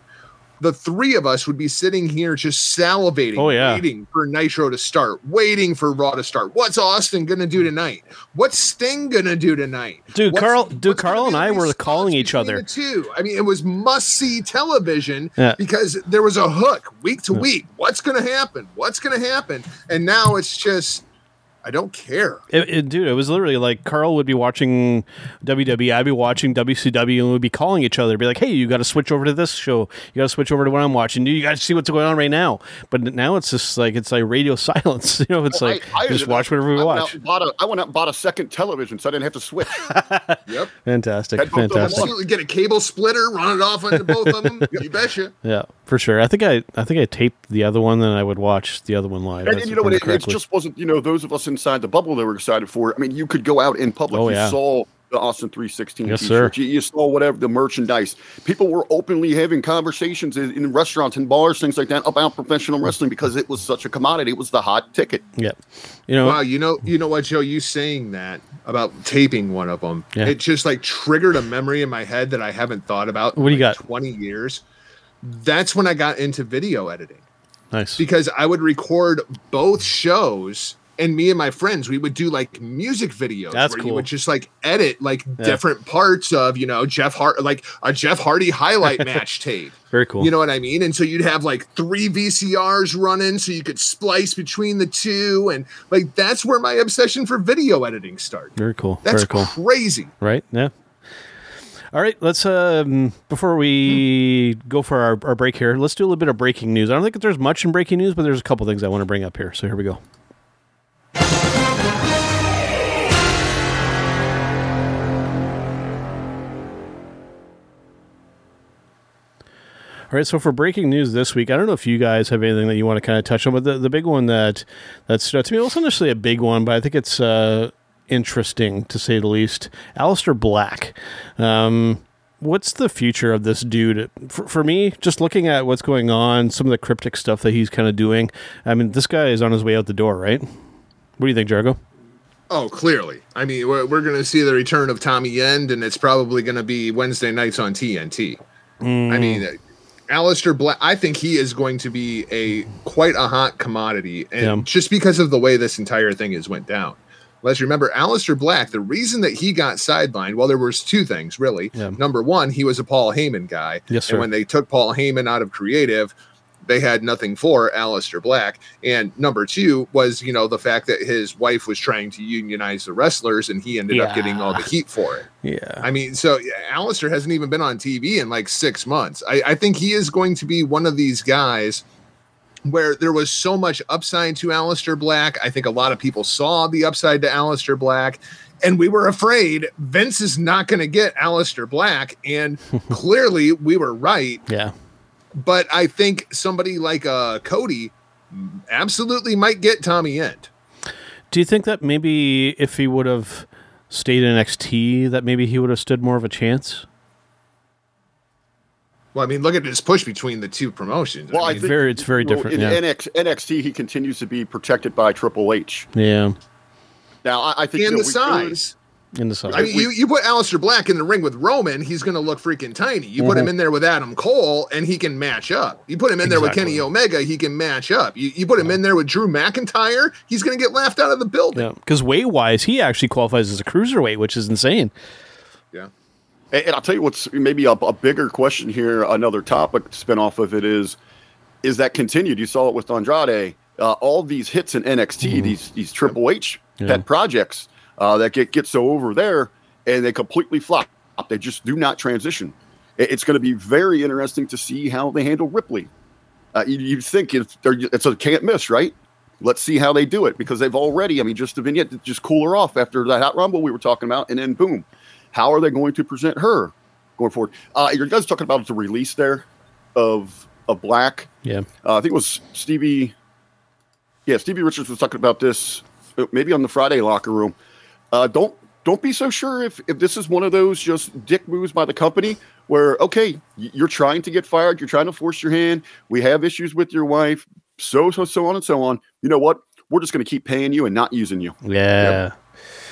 the three of us would be sitting here just salivating, Oh, yeah. waiting for Nitro to start, waiting for Raw to start. What's Austin going to do tonight? What's Sting going to do tonight? Dude, What's- Carl- dude, gonna Carl and I were calling each other. the Two. I mean, it was must see television Yeah. because there was a hook week to week. What's going to happen? What's going to happen? And now it's just, I don't care. It, it, dude, it was literally like Carl would be watching WWE, I'd be watching WCW, and we'd be calling each other, be like, "Hey, you got to switch over to this show. You got to switch over to what I'm watching. You got to see what's going on right now." But now it's just like it's like radio silence. You know, it's like I- I just watch whatever we I went out watch. and bought a- I went out and bought a second television, so I didn't have to switch. Yep. Fantastic, Had both of them fantastic. Absolutely. Get a cable splitter, run it off onto both of them. You betcha. Yeah, for sure. I think I, I think I taped the other one, then I would watch the other one live. and, and you know what? It, it just wasn't. You know, those of us in inside the bubble they were excited for. I mean, you could go out in public. Oh, you yeah. saw the Austin 316 Yes, t-shirt. sir. You, you saw whatever the merchandise. People were openly having conversations in, in restaurants and bars, things like that, about professional wrestling because it was such a commodity. It was the hot ticket. Yeah. You know, Wow, you know, you know what, Joe? You saying that about taping one of them, Yeah. it just like triggered a memory in my head that I haven't thought about. in, What do you like, got? Twenty years. That's when I got into video editing nice. because I would record both shows. And me and my friends, we would do like music videos That's where cool. you would just like edit like different parts of, you know, Jeff Hart, like a Jeff Hardy highlight match tape. Very cool. You know what I mean? And so you'd have like three VCRs running so you could splice between the two. And like that's where my obsession for video editing started. Very cool. That's Very cool. crazy. Right? Yeah. All right, let's um before we go for our, our break here, let's do a little bit of breaking news. I don't think that there's much in breaking news, but there's a couple things I want to bring up here. So here we go. All right, so for breaking news this week, I don't know if you guys have anything that you want to kind of touch on, but the, the big one that that stood out to me, not necessarily a big one, but I think it's uh, interesting to say the least. Aleister Black. Um, what's the future of this dude? For, for me, just looking at what's going on, some of the cryptic stuff that he's kind of doing, I mean, this guy is on his way out the door, right? What do you think, Jargo? Oh, clearly. I mean, we're, we're going to see the return of Tommy End, and it's probably going to be Wednesday nights on TNT. I mean, Aleister Black, I think he is going to be a quite a hot commodity, and Yeah. just because of the way this entire thing has went down. Let's remember Aleister Black. The reason that he got sidelined, well, there was two things really. Yeah. Number one, he was a Paul Heyman guy, Yes, sir. and when they took Paul Heyman out of creative, they had nothing for Aleister Black. And number two was, you know, the fact that his wife was trying to unionize the wrestlers, and he ended up getting all the heat for it. Yeah. I mean, so yeah, Aleister hasn't even been on TV in like six months. I, I think he is going to be one of these guys where there was so much upside to Aleister Black. I think a lot of people saw the upside to Aleister Black. And we were afraid Vince is not going to get Aleister Black. And clearly we were right. Yeah. But I think somebody like uh, Cody absolutely might get Tommy End. Do you think that maybe if he would have stayed in NXT, that maybe he would have stood more of a chance? Well, I mean, look at this push between the two promotions. Well, I, mean, think very- it's very different, In yeah. NX, NXT, he continues to be protected by Triple H. Yeah. Now, I, I think you know, the we could- size. In the side. I mean, you, you put Aleister Black in the ring with Roman, he's going to look freaking tiny. You put him in there with Adam Cole, and he can match up. You put him in there with Kenny Omega, he can match up. You, you put him in there with Drew McIntyre, he's going to get laughed out of the building. yeah. Because weight wise, he actually qualifies as a cruiserweight, which is insane. Yeah. And, and I'll tell you what's maybe a, a bigger question here. Another topic to spin off of it is, is that continued? You saw it with Andrade. Uh, all these hits in NXT, these these Triple H Yeah. pet projects uh, that get get so over there, and they completely flop. They just do not transition. It's going to be very interesting to see how they handle Ripley. Uh, you, you think it's, it's a can't miss, right? Let's see how they do it because they've already. I mean, just the vignette to just cool her off after that hot rumble we were talking about, and then boom, how are they going to present her going forward? Uh, you guys talking about the release there of of Black. Yeah. Uh, I think it was Stevie. Yeah, Stevie Richards was talking about this uh, maybe on the Friday locker room. Uh, don't don't be so sure if if this is one of those just dick moves by the company where okay, you're trying to get fired, you're trying to force your hand. We have issues with your wife, so so so on and so on. You know what? We're just going to keep paying you and not using you, Yeah.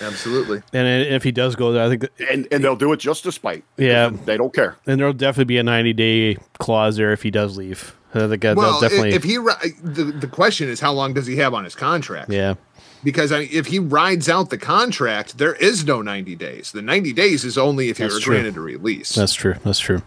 Absolutely. And i- if he does go there, I think that, and and they'll do it just to spite. Yeah. they don't care. and there'll definitely be a 90 day clause there if he does leave. I think that- Well, that'll definitely. if he, the, the question is, how long does he have on his contract? yeah. Because I mean, if he rides out the contract, there is no 90 days. The 90 days is only if That's you're true. granted a release. That's true. That's true.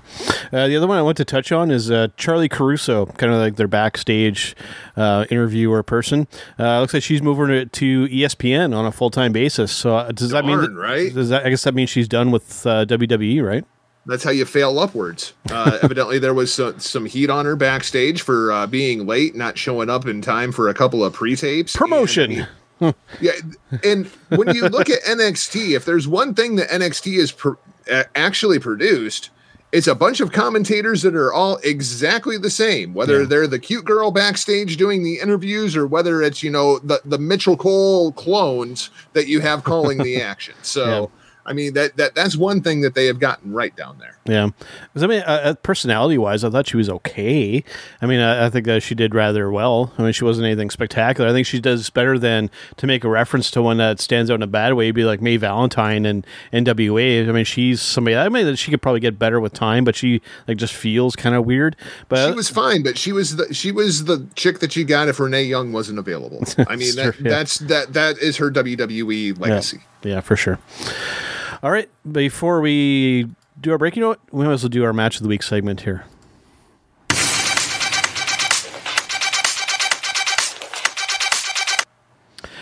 Uh, the other one I want to touch on is uh, Charlie Caruso, kind of like their backstage uh, interviewer person. Uh, looks like she's moving to, to ESPN on a full time basis. So uh, does that mean Darn, right? Does that? I guess that means she's done with uh, WWE, right? That's how you fail upwards. Uh, evidently, there was some, some heat on her backstage for uh, being late, not showing up in time for a couple of pre-tapes. Promotion. Yeah, and when you look at NXT, if there's one thing that NXT has pr- actually produced, it's a bunch of commentators that are all exactly the same, whether Yeah. they're the cute girl backstage doing the interviews or whether it's, you know, the, the Michael Cole clones that you have calling the action. So, I mean, that, that that's one thing that they have gotten right down there. Yeah, I mean, uh, uh, personality-wise, I thought she was okay. I mean, I, I think that she did rather well. I mean, she wasn't anything spectacular. I think she does better than to make a reference to one that stands out in a bad way, be like May Valentine and NWA. I mean, she's somebody. I mean, that she could probably get better with time, but she like just feels kind of weird. But she was fine, but she was the she was the chick that you got if Renee Young wasn't available. I mean, that, true, yeah. that's that that is her WWE legacy. Yeah, for sure. All right, before we do our break, you know what? We might as well do our match of the week segment here.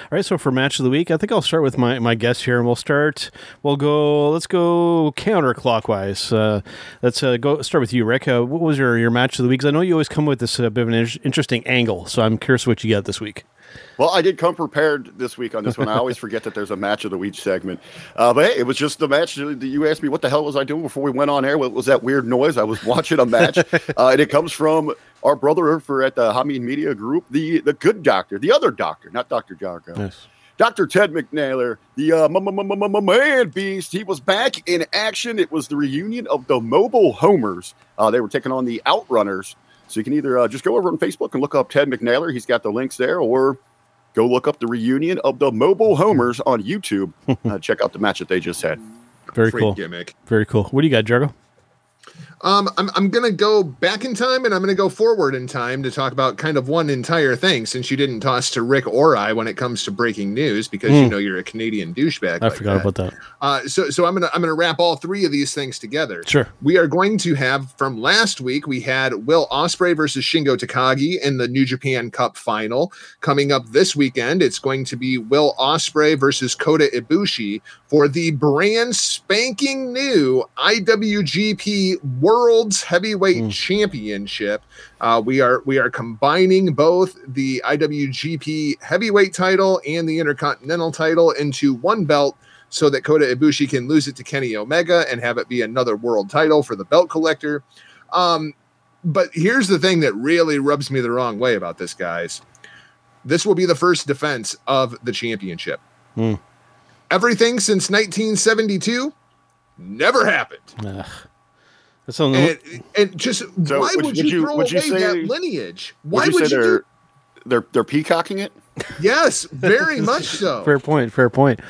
All right, so for match of the week, I think I'll start with my, my guest here, and we'll start. We'll go. Let's go counterclockwise. Uh, let's uh, go start with you, Rick. Uh, what was your, your match of the week? I know you always come with this uh, bit of an interesting angle, so I'm curious what you got this week. Well, I did come prepared this week on this one. I always forget that there's a match of the week segment. Uh, but hey, it was just the match that you asked me what the hell was I doing before we went on air. What was that weird noise? I was watching a match, uh, and it comes from our brother over at the Hameen Media Group, the the good doctor, the other doctor, not Doctor Jargo. Yes. Dr. Ted McNaylor, the uh, man beast, he was back in action. It was the reunion of the Mobile Homers. Uh, they were taking on the Outrunners. So you can either uh, just go over on Facebook and look up Ted McNaylor. He's got the links there, or go look up the reunion of the Mobile Homers on YouTube. Uh, check out the match that they just had. Very Great cool. gimmick. Very cool. What do you got, Jargo? Um, I'm, I'm going to go back in time and I'm going to go forward in time to talk about kind of one entire thing since you didn't toss to Rick or I when it comes to breaking news because you know you're a Canadian douchebag. Hmm. I like forgot that. about that. Uh, so, so I'm gonna I'm gonna wrap all three of these things together. Sure. We are going to have from last week. We had Will Ospreay versus Shingo Takagi in the New Japan Cup final. Coming up this weekend, it's going to be Will Ospreay versus Kota Ibushi for the brand spanking new IWGP World's Heavyweight Championship. Uh, we are we are combining both the IWGP Heavyweight title and the Intercontinental title into one belt so that Kota Ibushi can lose it to Kenny Omega and have it be another world title for the belt collector. Um, but here's the thing that really rubs me the wrong way about this, guys. This will be the first defense of the championship. Hmm. Everything since 1972 never happened. Ugh. That's on And, and just So why would- would, would you, you- throw would you away say- that lineage? Would Why you would say you they're, do? they're they're peacocking it? Yes, very much so. fair point. Fair point.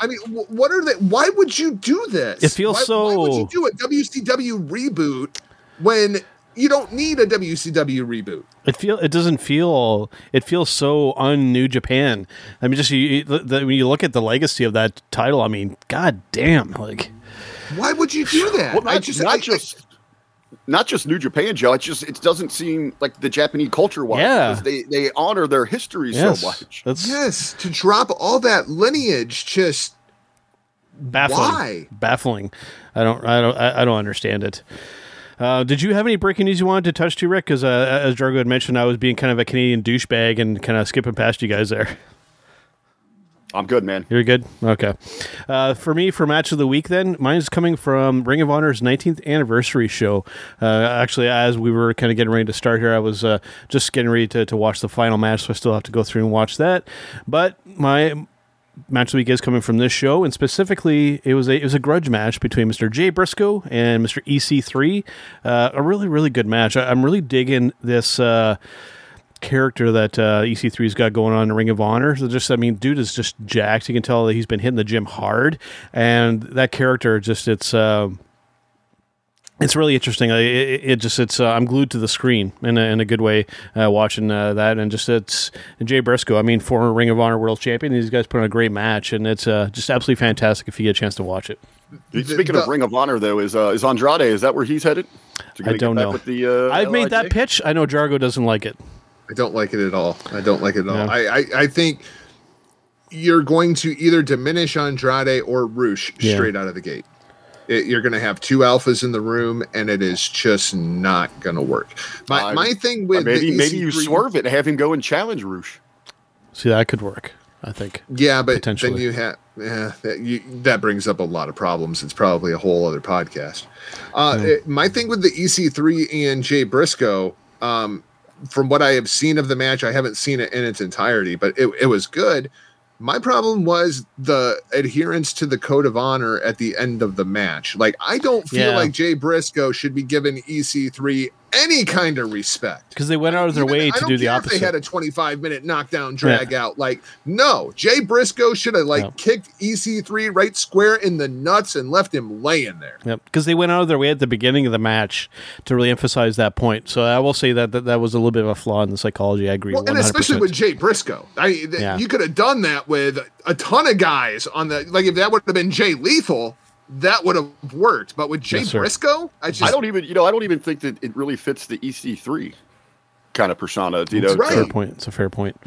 I mean, what are they? Why would you do this? It feels why, Why would you do a WCW reboot when you don't need a WCW reboot? It feel it doesn't feel it feels so un New Japan. I mean, just you, you- the, the, when you look at the legacy of that title, I mean, god damn, like Why would you do that? Well, not I just just, not I- just not just New Japan, Joe. It just it doesn't seem like the Japanese culture wise. Yeah. They they honor their history yes, so much. that's yes, to drop all that lineage, just baffling. why? Baffling. I don't. I don't. I, I don't understand it. Uh, did you have any breaking news you wanted to touch to, Rick? Because uh, as Jargo had mentioned, I was being kind of a Canadian douchebag and kind of skipping past you guys there. I'm good, man. You're good? Okay. Uh, for me, for match of the week, then, mine's coming from Ring of Honor's 19th anniversary show. Uh, actually, as we were kind of getting ready to start here, I was uh, just getting ready to, to watch the final match, so I still have to go through and watch that. But my match of the week is coming from this show, and specifically, it was a it was a grudge match between Mr. Jay Briscoe and Mr. EC3. Uh, a really really good match. I, I'm really digging this. Uh, character that uh, EC3's got going on in Ring of Honor. So just, I mean, dude is just jacked. You can tell that he's been hitting the gym hard, and that character just it's. Uh, it's really interesting. I- It, it just it's uh, I'm glued to the screen in a, in a good way uh, watching uh, that and just it's Jay Briscoe. I mean, former Ring of Honor World Champion. These guys put on a great match and it's uh, just absolutely fantastic if you get a chance to watch it. Speaking the- of Ring of Honor, though, is uh, is Andrade? Is that where he's headed? I don't know. The, uh, I've made that pitch. I know Jargo doesn't like it. I don't like it at all. I don't like it at all. I, I, I think you're going to either diminish Andrade or Rush Yeah. straight out of the gate. It, you're going to have two alphas in the room, and it is just not going to work. My, Uh, my thing Uh, with maybe the maybe you EC3 swerve it and have him go and challenge Rush. See, that could work. I think. Yeah, but then Potentially. you have yeah, that, you, that brings up a lot of problems. It's probably a whole other podcast. Uh, it- my thing with the EC3 and Jay Briscoe, um, from what I have seen of the match, I haven't seen it in its entirety, but it, it was good. My problem was the adherence to the code of honor at the end of the match. Like, I don't feel Yeah. like Jay Briscoe should be given EC3 any kind of respect. Because they went out of their Even- way to do the opposite. They had a 25 minute knockdown drag out. Like, no, Jay Briscoe should have like Yeah. kicked EC3 right square in the nuts and left him laying there. Yep, because they went out of their way at the beginning of the match to really emphasize that point. So I will say that that, that was a little bit of a flaw in the psychology. I agree. Well, and 100%. especially with Jay Briscoe, I th- Yeah. you could have done that with a ton of guys on the like. If that would have been Jay Lethal, that would have worked. But with Jay Yes. Briscoe, I just I don't even, you know, I don't even think that it really fits the EC3 kind of persona. You know, Right. fair point. It's a fair point.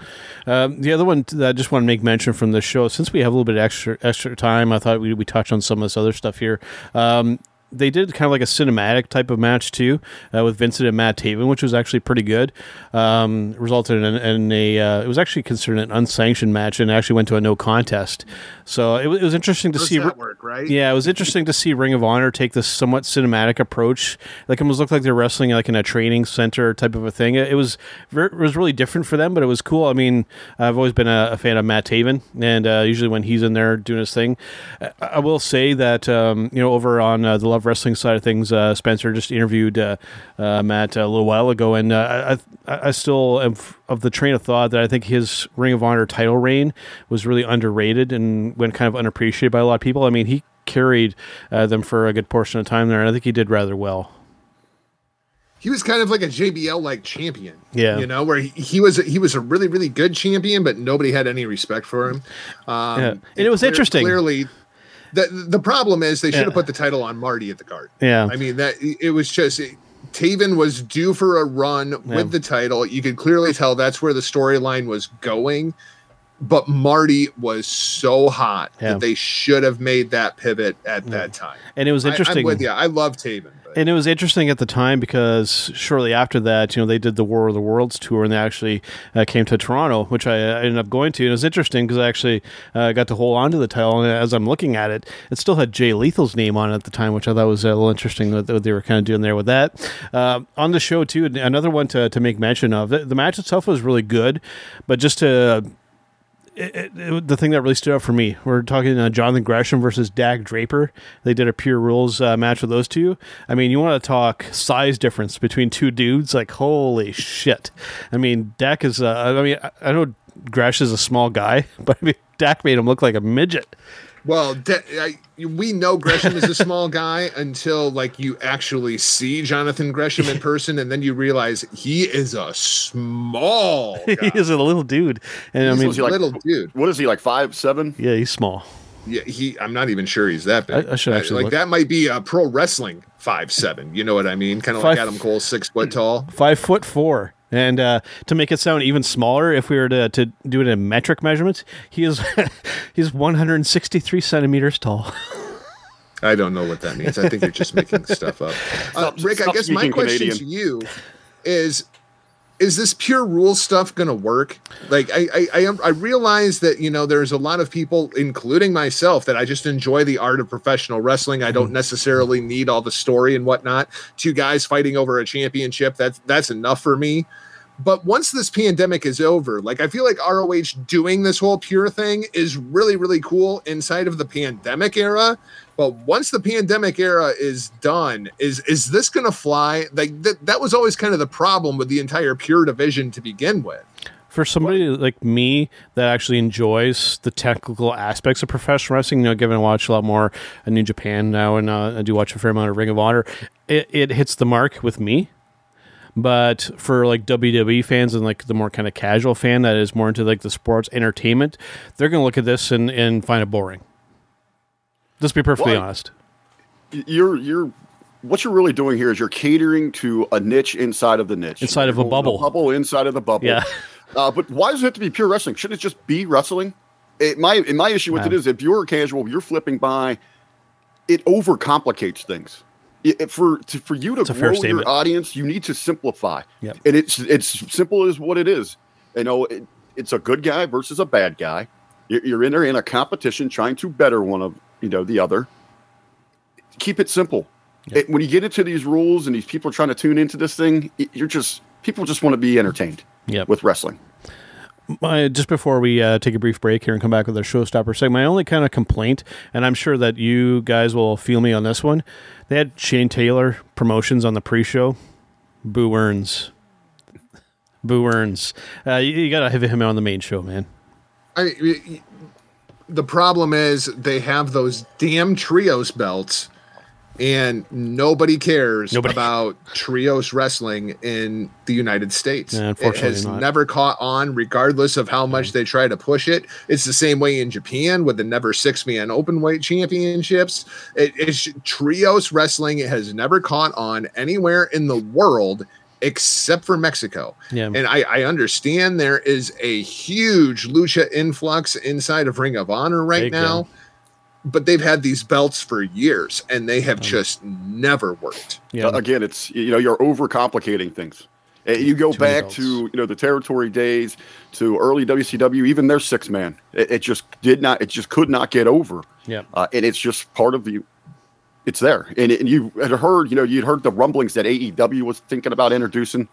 Um, the other one that I just want to make mention from this show, since we have a little bit extra extra time, I thought we we touch on some of this other stuff here. Um, they did kind of like a cinematic type of match too, uh, with Vincent and Matt Taven, which was actually pretty good. Um, resulted in, in a uh, it was actually considered an unsanctioned match and actually went to a no contest. So it, was- it was interesting to see. that work, right? Yeah, it was interesting to see Ring of Honor take this somewhat cinematic approach. Like it almost looked like they're wrestling like in a training center type of a thing. It, it was ver- it was really different for them, but it was cool. I mean, I've always been a, a fan of Matt Taven, and uh, usually when he's in there doing his thing, I, I will say that um, you know over on uh, the Love Wrestling side of things, uh, Spencer just interviewed uh, uh, Matt a little while ago, and uh, I, I still am f- of the train of thought that I think his Ring of Honor title reign was really underrated and went kind of unappreciated by a lot of people. I mean, he carried uh, them for a good portion of time there, and I think he did rather well. he was kind of like a JBL like champion. Yeah. you know, where he, he was he was a really really good champion, but nobody had any respect for him. Um, Yeah. And it was interesting. Clearly, the the problem is they should have Yeah. put the title on Marty at the card. Yeah. I mean that it was just. Taven was due for a run Yeah. with the title. You could clearly tell that's where the storyline was going. But Marty was so hot Yeah. that they should have made that pivot at that time. And it was I- interesting. I'm with you. I love Taven. And it was interesting at the time because shortly after that, you know, they did the War of the Worlds tour and they actually uh, came to Toronto, which I uh, ended up going to. And it was interesting because I actually uh, got to hold on to the title. And as I'm looking at it, it still had Jay Lethal's name on it at the time, which I thought was a little interesting what they were kind of doing there with that. Uh, on the show, too, another one to, to make mention of the, the match itself was really good, but just to it, it, the thing that really stood out for me, we're talking uh, Jonathan Gresham versus Dak Draper. They did a pure rules uh, match with those two. I mean, you want to talk size difference between two dudes? Like, holy shit! I mean, Dak is. Uh, I mean, I, I know Gresh is a small guy, but I mean, Dak made him look like a midget. Well, de- I, we know Gresham is a small guy until like you actually see Jonathan Gresham in person, and then you realize he is a small guy. he is a little dude, and I He's mean, a little dude. What is he like? Five seven? yeah, he's small. Yeah, he. I'm not even sure he's that big. I- I should actually like look. that might be a pro wrestling five seven. You know what I mean? Kind of like Adam Cole, six foot tall. five foot four. And uh, to make it sound even smaller, if we were to, to do it in metric measurements, he is he's 163 centimeters tall. I don't know what that means. I think you're just making stuff up. Uh, Stop- Rick, I guess my question Canadian. to you is is this pure rule stuff going to work? Like I, I I am- I realize that you know there's a lot of people including myself that I just enjoy the art of professional wrestling. I don't mm-hmm. necessarily need all the story and whatnot. Two guys fighting over a championship, that's that's enough for me. But once this pandemic is over, like I feel like ROH doing this whole pure thing is really, really cool inside of the pandemic era. But once the pandemic era is done, is is this gonna fly? Like that that was always kind of the problem with the entire pure division to begin with. For somebody like me that actually enjoys the technical aspects of professional wrestling, you know, given I watch a lot more New Japan now, and uh, I do watch a fair amount of Ring of Honor, it, it hits the mark with me. But for like WWE fans and like the more kind of casual fan that is more into like the sports entertainment, they're going to look at this and, and find it boring. Let's be perfectly Why? honest. You're you're what you're really doing here is you're catering to a niche inside of the niche, Inside of a You're going bubble. bubble inside of the bubble. Yeah. Uh, but why does it have to be pure wrestling? Shouldn't it just be wrestling? It, my my issue with it is if you're casual, you're flipping by, it overcomplicates things. It, for to, for you to fair grow your statement. audience, you need to simplify. Yep. And it's it's simple as what it is. You know, it, it's a good guy versus a bad guy. You're you're in there in a competition trying to better one of you know the other. Keep it simple. It- when you get into these rules and these people are trying to tune into this thing, you're just people just want to be entertained Yep. with wrestling. My, just before we uh, take a brief break here and come back with our showstopper segment, my only kind of complaint, and I'm sure that you guys will feel me on this one, they had Shane Taylor promotions on the pre-show. Boo earns. Boo earns. Uh, you, you got to have him on the main show, man. I, the problem is they have those damn trios belts, and nobody cares Nobody. about trios wrestling in the United States. Yeah, it has not. never caught on, regardless of how much they try to push it. It's the same way in Japan with the never six man open weight championships. It, it's trios wrestling It has never caught on anywhere in the world except for Mexico. Yeah. And I, I understand there is a huge lucha influx inside of Ring of Honor right Big, now, but they've had these belts for years and they have just never worked. Yeah. Again, it's you know you're overcomplicating things. Uh, You go Too back belts. to you know the territory days, to early WCW, even their six man. It, it just did not. It just could not get over. Yeah. uh, and it's just part of the. It's there, and, and you had heard, you know, you'd heard the rumblings that AEW was thinking about introducing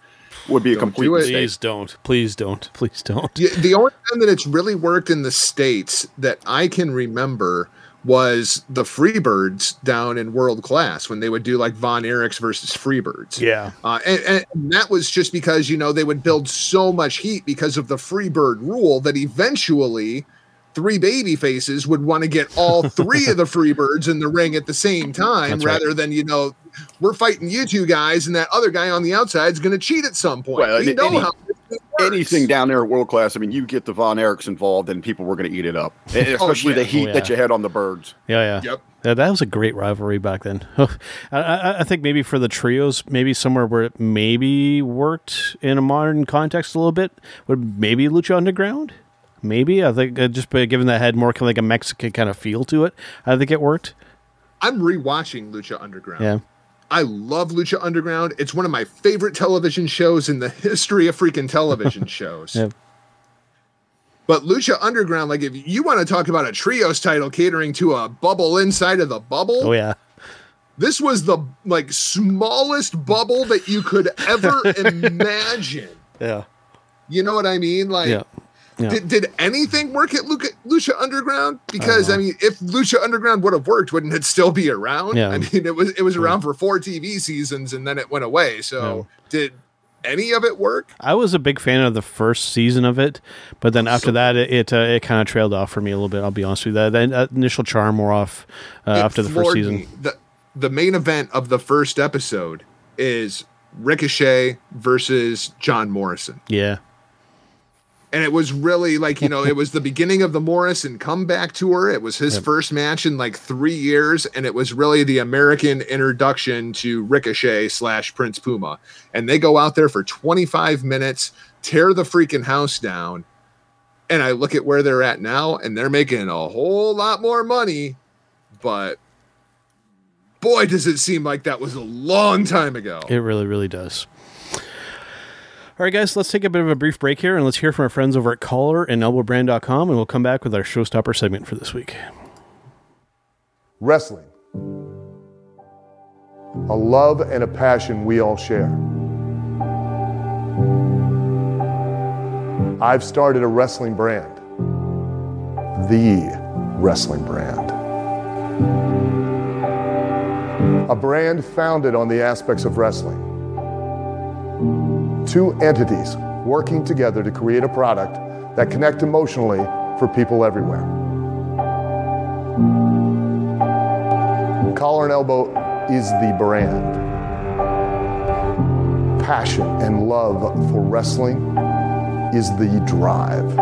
would be a Don't complete do mistake. Please don't. Please don't. Please don't. Yeah, the only time that it's really worked in the states that I can remember was the Freebirds down in World Class when they would do like Von Erichs versus Freebirds. Yeah. Uh, and, and that was just because you know they would build so much heat because of the Freebird rule that eventually three baby faces would want to get all three of the Freebirds in the ring at the same time That's right. rather than you know we're fighting you two guys and that other guy on the outside is going to cheat at some point. Well, we any- know any- how this thing works. Anything down there at world class, I mean, you get the Von Erichs involved, and people were going to eat it up, And oh, especially yeah. the heat Oh, that you had on the birds. Yeah, yeah. Yep. Yeah, that was a great rivalry back then. I, I, I think maybe for the trios, maybe somewhere where it maybe worked in a modern context a little bit would maybe Lucha Underground. Maybe I think uh, just by giving that head more kind of like a Mexican kind of feel to it, I think it worked. I'm rewatching Lucha Underground. Yeah, I love Lucha Underground. It's one of my favorite television shows in the history of freaking television shows. Yeah. But Lucha Underground, like if you want to talk about a trios title catering to a bubble inside of the bubble, oh yeah, this was the like smallest bubble that you could ever imagine. yeah, You know what I mean? Like yeah. Yeah. Did, did anything work at Luca, Lucha Underground? Because I, mean, if Lucha Underground would have worked, wouldn't it still be around? Yeah. I mean, it was it was around for four TV seasons and then it went away. So did any of it work? I was a big fan of the first season of it, but then after that, it it, uh, it kind of trailed off for me a little bit. I'll be honest with you. That, that initial charm wore off uh, after the first season. The the main event of the first episode is Ricochet versus John Morrison. Yeah, and it was really like you know it was the beginning of the Morrison comeback tour. It was his first match in like three years, and it was really the American introduction to Ricochet slash Prince Puma. And they go out there for 25 minutes, tear the freaking house down. And I look at where they're at now, and they're making a whole lot more money, but boy, does it seem like that was a long time ago. It really, really does. All right, guys, let's take a bit of a brief break here and let's hear from our friends over at Collar and ElbowBrand.com, and we'll come back with our showstopper segment for this week. Wrestling. A love and a passion we all share. I've started a wrestling brand, the wrestling brand. A brand founded on the aspects of wrestling. Two entities working together to create a product that connect emotionally for people everywhere. Collar and Elbow is the brand. Passion and love for wrestling is the drive.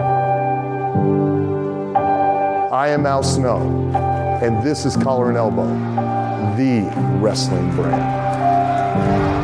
I am Al Snow, and this is Collar and Elbow, the wrestling brand.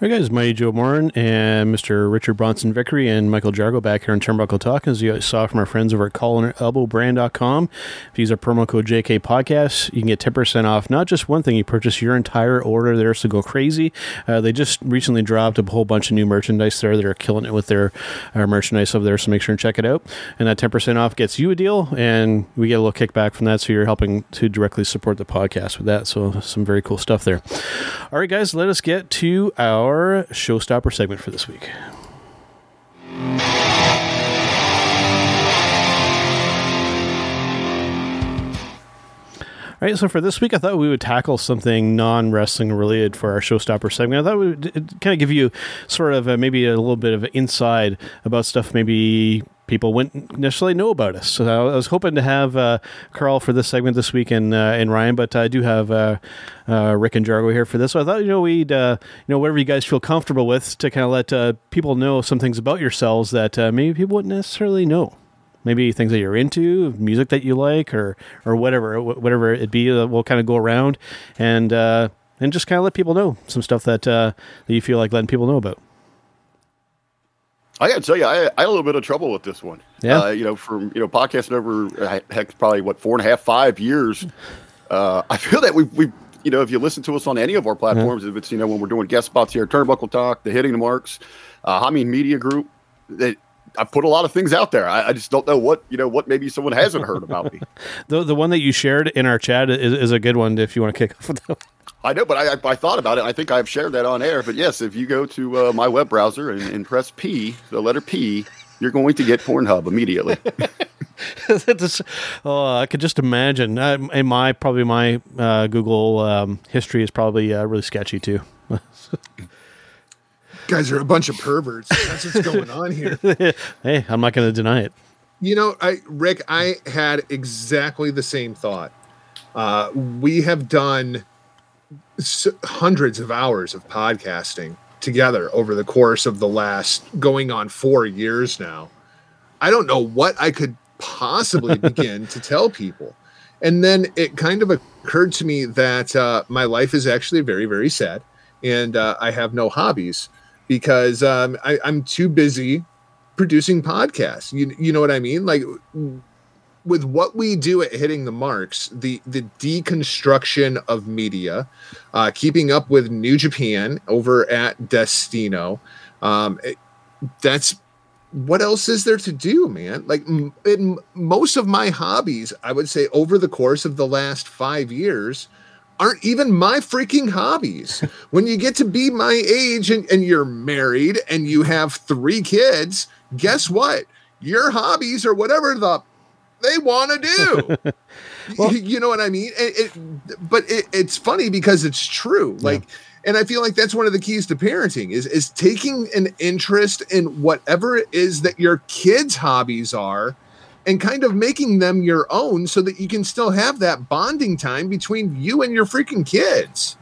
Right, guys, my Joe Morin and Mr. Richard Bronson Vickery and Michael Jargo back here on Turnbuckle Talk, as you saw from our friends over at collarandelbowbrand.com. If you use our promo code JK Podcast, you can get 10% off not just one thing, you purchase your entire order there, so go crazy. Uh, they just recently dropped a whole bunch of new merchandise there that are killing it with their uh, merchandise over there, so make sure and check it out. And that 10% off gets you a deal, and we get a little kickback from that, so you're helping to directly support the podcast with that. So, some very cool stuff there. All right, guys, let us get to our showstopper segment for this week. All right, so for this week, I thought we would tackle something non wrestling related for our showstopper segment. I thought we would uh, kind of give you sort of a, maybe a little bit of inside about stuff maybe people wouldn't necessarily know about us. So I was hoping to have uh, Carl for this segment this week and uh, and Ryan, but I do have uh, uh Rick and Jargo here for this. So I thought you know we'd uh, you know whatever you guys feel comfortable with to kind of let uh, people know some things about yourselves that maybe people wouldn't necessarily know. Maybe things that you're into, music that you like, or or whatever whatever it be. we'll kind of go around and and just kind of let people know some stuff that that you feel like letting people know about. I got to tell you, I, I, had a little bit of trouble with this one. Yeah, uh, you know, from you know, podcasting over heck, probably what four and a half, five years. Uh, I feel that we we you know, if you listen to us on any of our platforms, mm-hmm. if it's you know when we're doing guest spots here, Turnbuckle Talk, the Hitting the Marks, uh, I mean Media Group, that I put a lot of things out there. I, I, just don't know what you know what maybe someone hasn't heard about me. the the one that you shared in our chat is, is a good one if you want to kick off with that. I know, but I, I, I, thought about it. I think I've shared that on air. But yes, if you go to uh, my web browser and, and, press P, the letter P, you're going to get Pornhub immediately. oh, I could just imagine. Uh, in my probably my uh, Google um, history is probably uh, really sketchy too. Guys are a bunch of perverts. That's what's going on here. hey, I'm not going to deny it. You know, I Rick, I had exactly the same thought. Uh, we have done hundreds of hours of podcasting together over the course of the last going on four years now. I don't know what I could possibly begin to tell people. And then it kind of occurred to me that uh, my life is actually very, very sad. And uh, I have no hobbies because um, I, I'm too busy producing podcasts. You, you know what I mean? Like with what we do at hitting the marks, the the deconstruction of media, uh, keeping up with New Japan over at Destino, um, it, that's what else is there to do, man? Like in most of my hobbies, I would say over the course of the last five years, aren't even my freaking hobbies. when you get to be my age and, and you're married and you have three kids, guess what? Your hobbies or whatever the they want to do. well, you know what I mean? It, it, but it, it's funny because it's true. Like, yeah. and I feel like that's one of the keys to parenting is is taking an interest in whatever it is that your kids' hobbies are, and kind of making them your own, so that you can still have that bonding time between you and your freaking kids.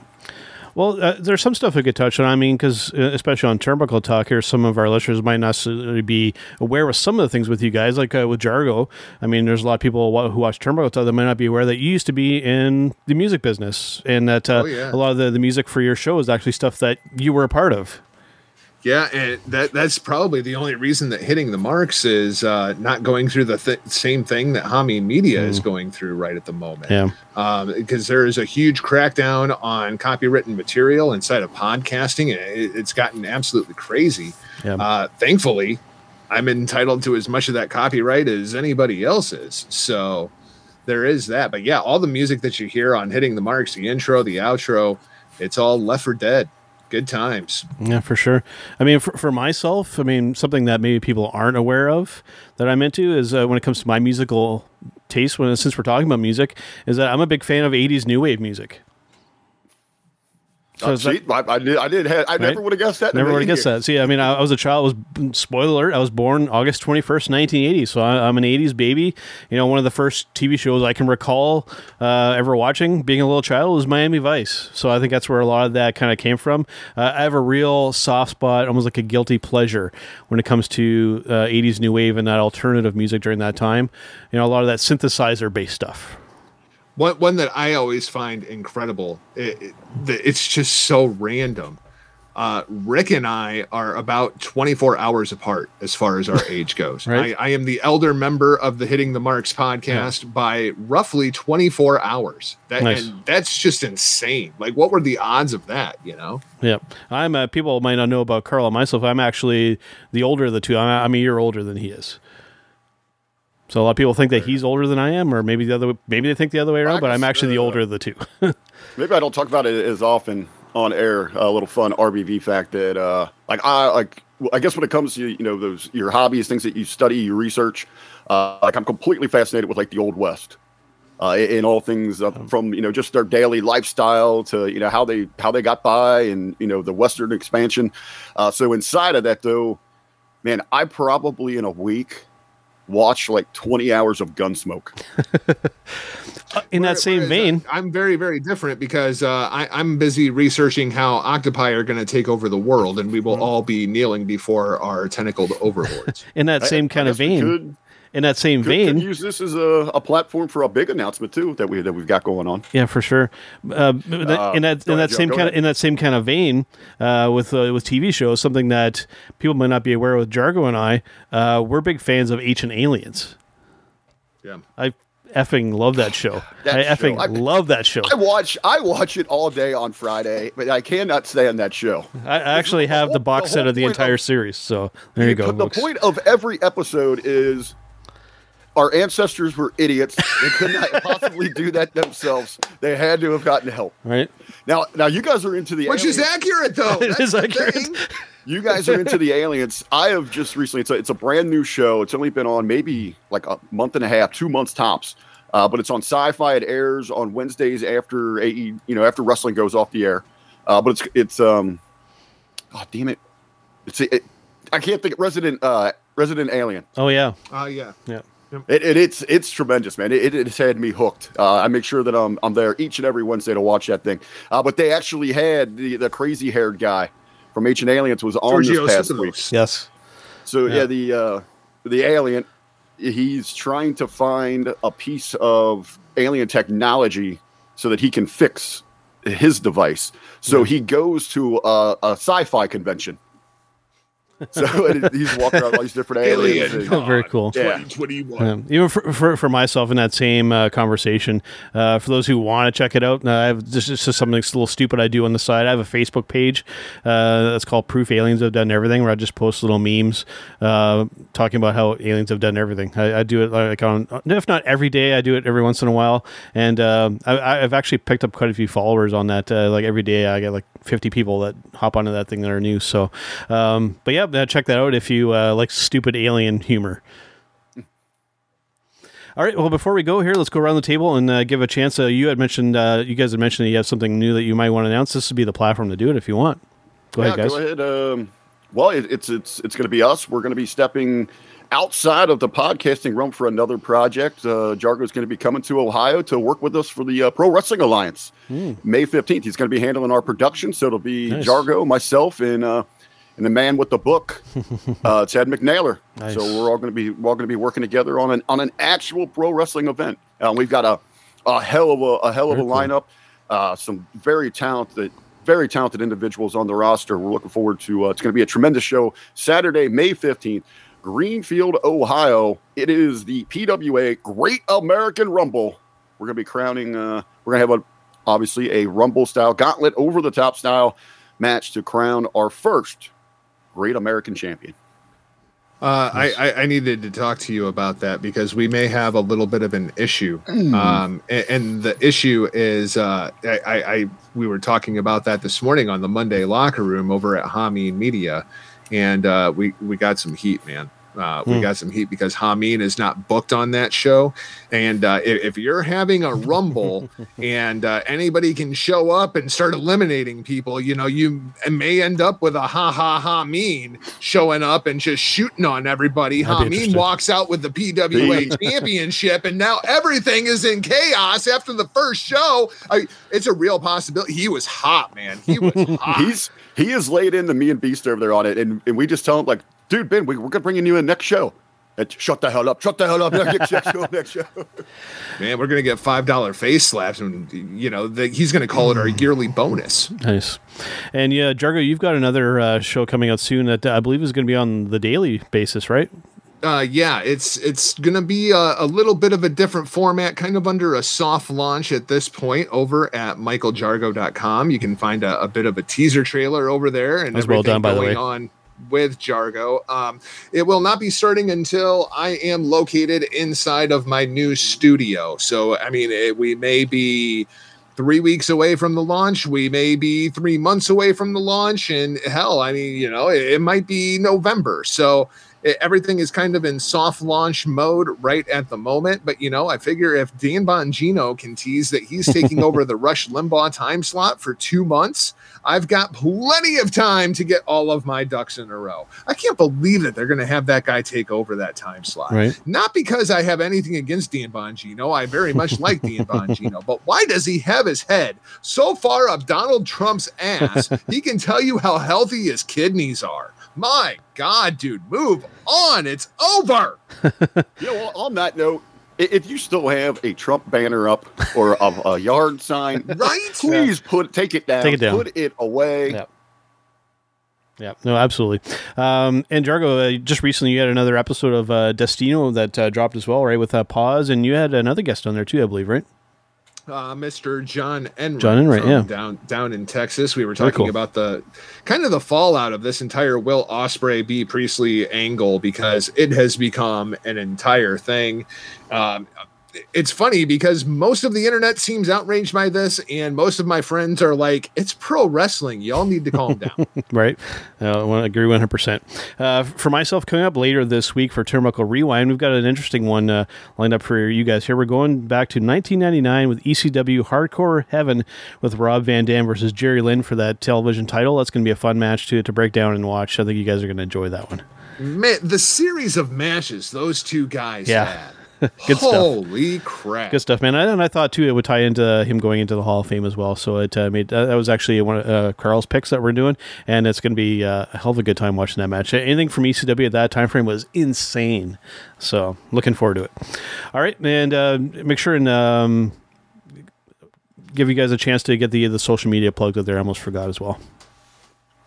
Well, uh, there's some stuff we could touch on. I mean, because uh, especially on Turnbuckle Talk here, some of our listeners might not necessarily be aware of some of the things with you guys, like uh, with Jargo. I mean, there's a lot of people who watch Turnbuckle Talk that might not be aware that you used to be in the music business, and that uh, oh, yeah. a lot of the, the music for your show is actually stuff that you were a part of. Yeah, and that that's probably the only reason that hitting the marks is uh, not going through the th- same thing that Hami Media mm. is going through right at the moment. Yeah, because um, there is a huge crackdown on copywritten material inside of podcasting, and it, it's gotten absolutely crazy. Yeah. Uh, thankfully, I'm entitled to as much of that copyright as anybody else is. So there is that. But yeah, all the music that you hear on hitting the marks, the intro, the outro, it's all left for dead good times. Yeah, for sure. I mean, for, for myself, I mean, something that maybe people aren't aware of that I'm into is uh, when it comes to my musical taste. When since we're talking about music, is that I'm a big fan of '80s new wave music. So Uh, that- I, I did. I did. Have, I never would have guessed that. Never would have guessed that. See, I mean, I, I was a child. I was spoiler alert. I was born August twenty first, nineteen eighty. So I, I'm an '80s baby. You know, one of the first TV shows I can recall uh, ever watching, being a little child, was Miami Vice. So I think that's where a lot of that kind of came from. Uh, I have a real soft spot, almost like a guilty pleasure, when it comes to uh, '80s new wave and that alternative music during that time. You know, a lot of that synthesizer based stuff. One one that I always find incredible. It, it, it's just so random. Uh, Rick and I are about 24 hours apart as far as our age goes. Right. I, I am the elder member of the Hitting the Marks podcast by roughly 24 hours. That, Nice. And that's just insane. Like, what were the odds of that? You know? Yeah, I'm. Uh, people might not know about Carl and myself. I'm actually the older of the two. I'm, I'm a year older than he is. So a lot of people think that he's older than I am, or maybe the other. Maybe they think the other way around. But I'm actually the older of the two. Maybe I don't talk about it as often on air. A little fun RBV fact that, uh, like, I like. I guess when it comes to you know those your hobbies, things that you study, you research. Uh, like I'm completely fascinated with like the old west, uh, in all things uh, from you know just their daily lifestyle to you know how they how they got by and you know the western expansion. Uh, so inside of that though, man, I probably in a week watch like 20 hours of Gunsmoke. In that same Whereas, uh, vein, I'm very, very different because uh, I, I'm busy researching how octopi are going to take over the world, and we Mm-hmm. will all be kneeling before our tentacled overlords. in that I- same I kind of guess we vein, could- in that same could, vein, could use this as a, a platform for a big announcement too that we that we've got going on. Yeah, for sure. Uh, in that Uh, in that, in that Joe, same kind of in that same kind of vein, uh, with uh, with TV shows, something that people might not be aware of with Jargo and I, uh, we're big fans of Ancient Aliens. Yeah. I effing love that show. That I show. effing I- love that show. I watch I watch it all day on Friday, but I cannot stand that show. I actually have the box the set of the entire of- series. So there you go. the folks. point of every episode is our ancestors were idiots. They could not possibly do that themselves. They had to have gotten help. right? Now, now you guys are into the aliens. Which is accurate, though. It That's is accurate. thing. You guys are into the aliens. I have just recently. It's a, it's a brand new show. It's only been on maybe like a month and a half, two months tops. Uh, but it's on Syfy. It airs on Wednesdays after AE, you know, after wrestling goes off the air. Uh, but it's it's um, oh damn it, it's it, I can't think. Resident uh, Resident Alien. Oh yeah, Uh, yeah. yeah. It, it, it's it's tremendous, man. It, it, it's had me hooked. Uh, I make sure that I'm I'm there each and every Wednesday to watch that thing. Uh, but they actually had the, the crazy haired guy from Ancient Aliens was on Giorgio this past Tsoukalos. week. Yes. So yeah, Yeah. the uh, the alien, he's trying to find a piece of alien technology so that he can fix his device. So he goes to a, a sci-fi convention. So he's walking around all these different aliens. Alien. and- Very cool. Yeah. 2021. Um, even for, for, for myself in that same uh, conversation, uh, for those who want to check it out, uh, I have this is just something that's a little stupid I do on the side. I have a Facebook page uh, that's called Proof Aliens Have Done Everything, where I just post little memes uh, talking about how aliens have done everything. I, I do it like on, if not every day, I do it every once in a while, and um I, I've actually picked up quite a few followers on that. Uh, like every day, I get like 50 people that hop onto that thing that are new. So, um, but yeah, uh, check that out if you uh, like stupid alien humor. All right. Well, before we go here, let's go around the table and uh, give a chance. Uh, you had mentioned, uh, you guys had mentioned that you have something new that you might want to announce. This would be the platform to do it if you want. Go yeah, ahead, guys. Go ahead. Um, well, it, it's it's it's going to be us. We're going to be stepping outside of the podcasting realm for another project. Uh, Jargo is going to be coming to Ohio to work with us for the uh, Pro Wrestling Alliance. May fifteenth, he's going to be handling our production. So it'll be Nice. Jargo, myself, and uh, and the man with the book, uh, Ted McNailer. Nice. So we're all going to be we're all going to be working together on an on an actual pro wrestling event. Uh, we've got a a hell of a, a hell of a Very cool. lineup. Uh, some very talented, very talented individuals on the roster. We're looking forward to. Uh, it's going to be a tremendous show. Saturday, May fifteenth, Greenfield, Ohio. It is the PWA Great American Rumble. We're going to be crowning. Uh, we're going to have a obviously a Rumble style gauntlet over the top style match to crown our first Great American Champion. Uh, I, I, I needed to talk to you about that because we may have a little bit of an issue. Um, and, and the issue is, uh, I, I, I we were talking about that this morning on the Monday locker room over at Hameen Media, and uh, we we got some heat, man. Uh, we got some heat because Hameen is not booked on that show. And uh, if, if you're having a rumble and uh, anybody can show up and start eliminating people, you know, you may end up with a ha ha ha mean showing up and just shooting on everybody. That'd Hameen walks out with the PWA championship, and now everything is in chaos after the first show. I, it's a real possibility. He was hot, man. He was hot. He's he is laid into me and Beast over there on it, and, and we just tell him like, dude, Ben, we, we're gonna bring you in next show. And shut the hell up! Shut the hell up! Next, next show, next show. Man, we're gonna get five dollar face slaps, and you know the, he's gonna call it our yearly bonus. Nice. And yeah, Jargo, you've got another uh, show coming out soon that uh, I believe is going to be on the daily basis, right? Uh, yeah, it's it's gonna be a, a little bit of a different format, kind of under a soft launch at this point over at michaeljargo.com. You can find a, a bit of a teaser trailer over there, and That's well everything done, by the going way. on with Jargo. Um, it will not be starting until I am located inside of my new studio. So, I mean, it, we may be three weeks away from the launch. We may be three months away from the launch. And hell, I mean, you know, it, it might be November. So, it- everything is kind of in soft launch mode right at the moment. But you know, I figure if Dan Bongino can tease that he's taking over the Rush Limbaugh time slot for two months, I've got plenty of time to get all of my ducks in a row. I can't believe that they're going to have that guy take over that time slot. Right. Not because I have anything against Dan Bongino. I very much like Dan Bongino, but why does he have his head so far up Donald Trump's ass? He can tell you how healthy his kidneys are. My God, dude, move on. It's over. You know, on that note, i- if you still have a Trump banner up or a, a yard sign, Right? please put take it down. Take it down. Put it away. Yeah. Yeah, no, absolutely. Um, and Jargo, uh, just recently you had another episode of uh, Destino that uh, dropped as well, right? With uh, Pause, and you had another guest on there too, I believe, right? Uh, Mr. John Enright. John Enright, yeah. down down in Texas. We were talking cool. about the kind of the fallout of this entire Will Ospreay Bea Priestley angle because it has become an entire thing. Um, it's funny because most of the internet seems outraged by this, and most of my friends are like, "It's pro wrestling. Y'all need to calm down." right? Uh, I wanna agree 100%. Uh, for myself, coming up later this week for Turnbuckle Rewind, we've got an interesting one uh, lined up for you guys here. We're going back to 1999 with ECW Hardcore Heaven with Rob Van Dam versus Jerry Lynn for that television title. That's going to be a fun match to, to break down and watch. I think you guys are going to enjoy that one. Man, the series of matches those two guys Yeah. had. Good stuff. Holy crap! Good stuff, man. And I thought too it would tie into him going into the Hall of Fame as well. So it uh, made uh, that was actually one of uh, Carl's picks that we're doing, and it's going to be uh, a hell of a good time watching that match. Anything from ECW at that time frame was insane. So looking forward to it. All right, and uh, make sure and um, give you guys a chance to get the the social media plugged out there. I almost forgot as well.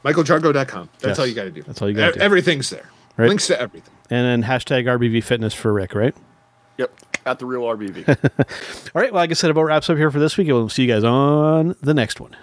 MichaelJargo.com. That's Yes. all you got to do. That's all you gotta E- do. Everything's there. Right. Links to everything. And then hashtag RBV Fitness for Rick. Right. Yep, at the real RBV. All right. Well, like I said, about wraps up here for this week. We'll see you guys on the next one.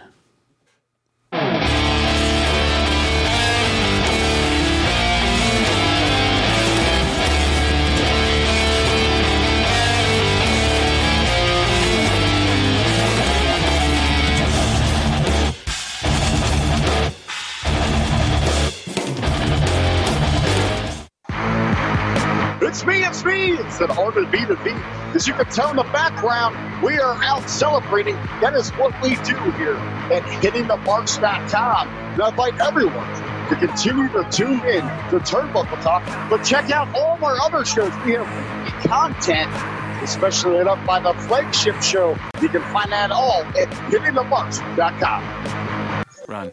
It's me, it's me. It's an B to V. As you can tell in the background, we are out celebrating. That is what we do here at hittingthemarks.com. And I invite everyone to continue to tune in to Turnbuckle Talk, but check out all of our other shows. We have content, especially lit up by the flagship show. You can find that all at hittingthemarks.com. Run.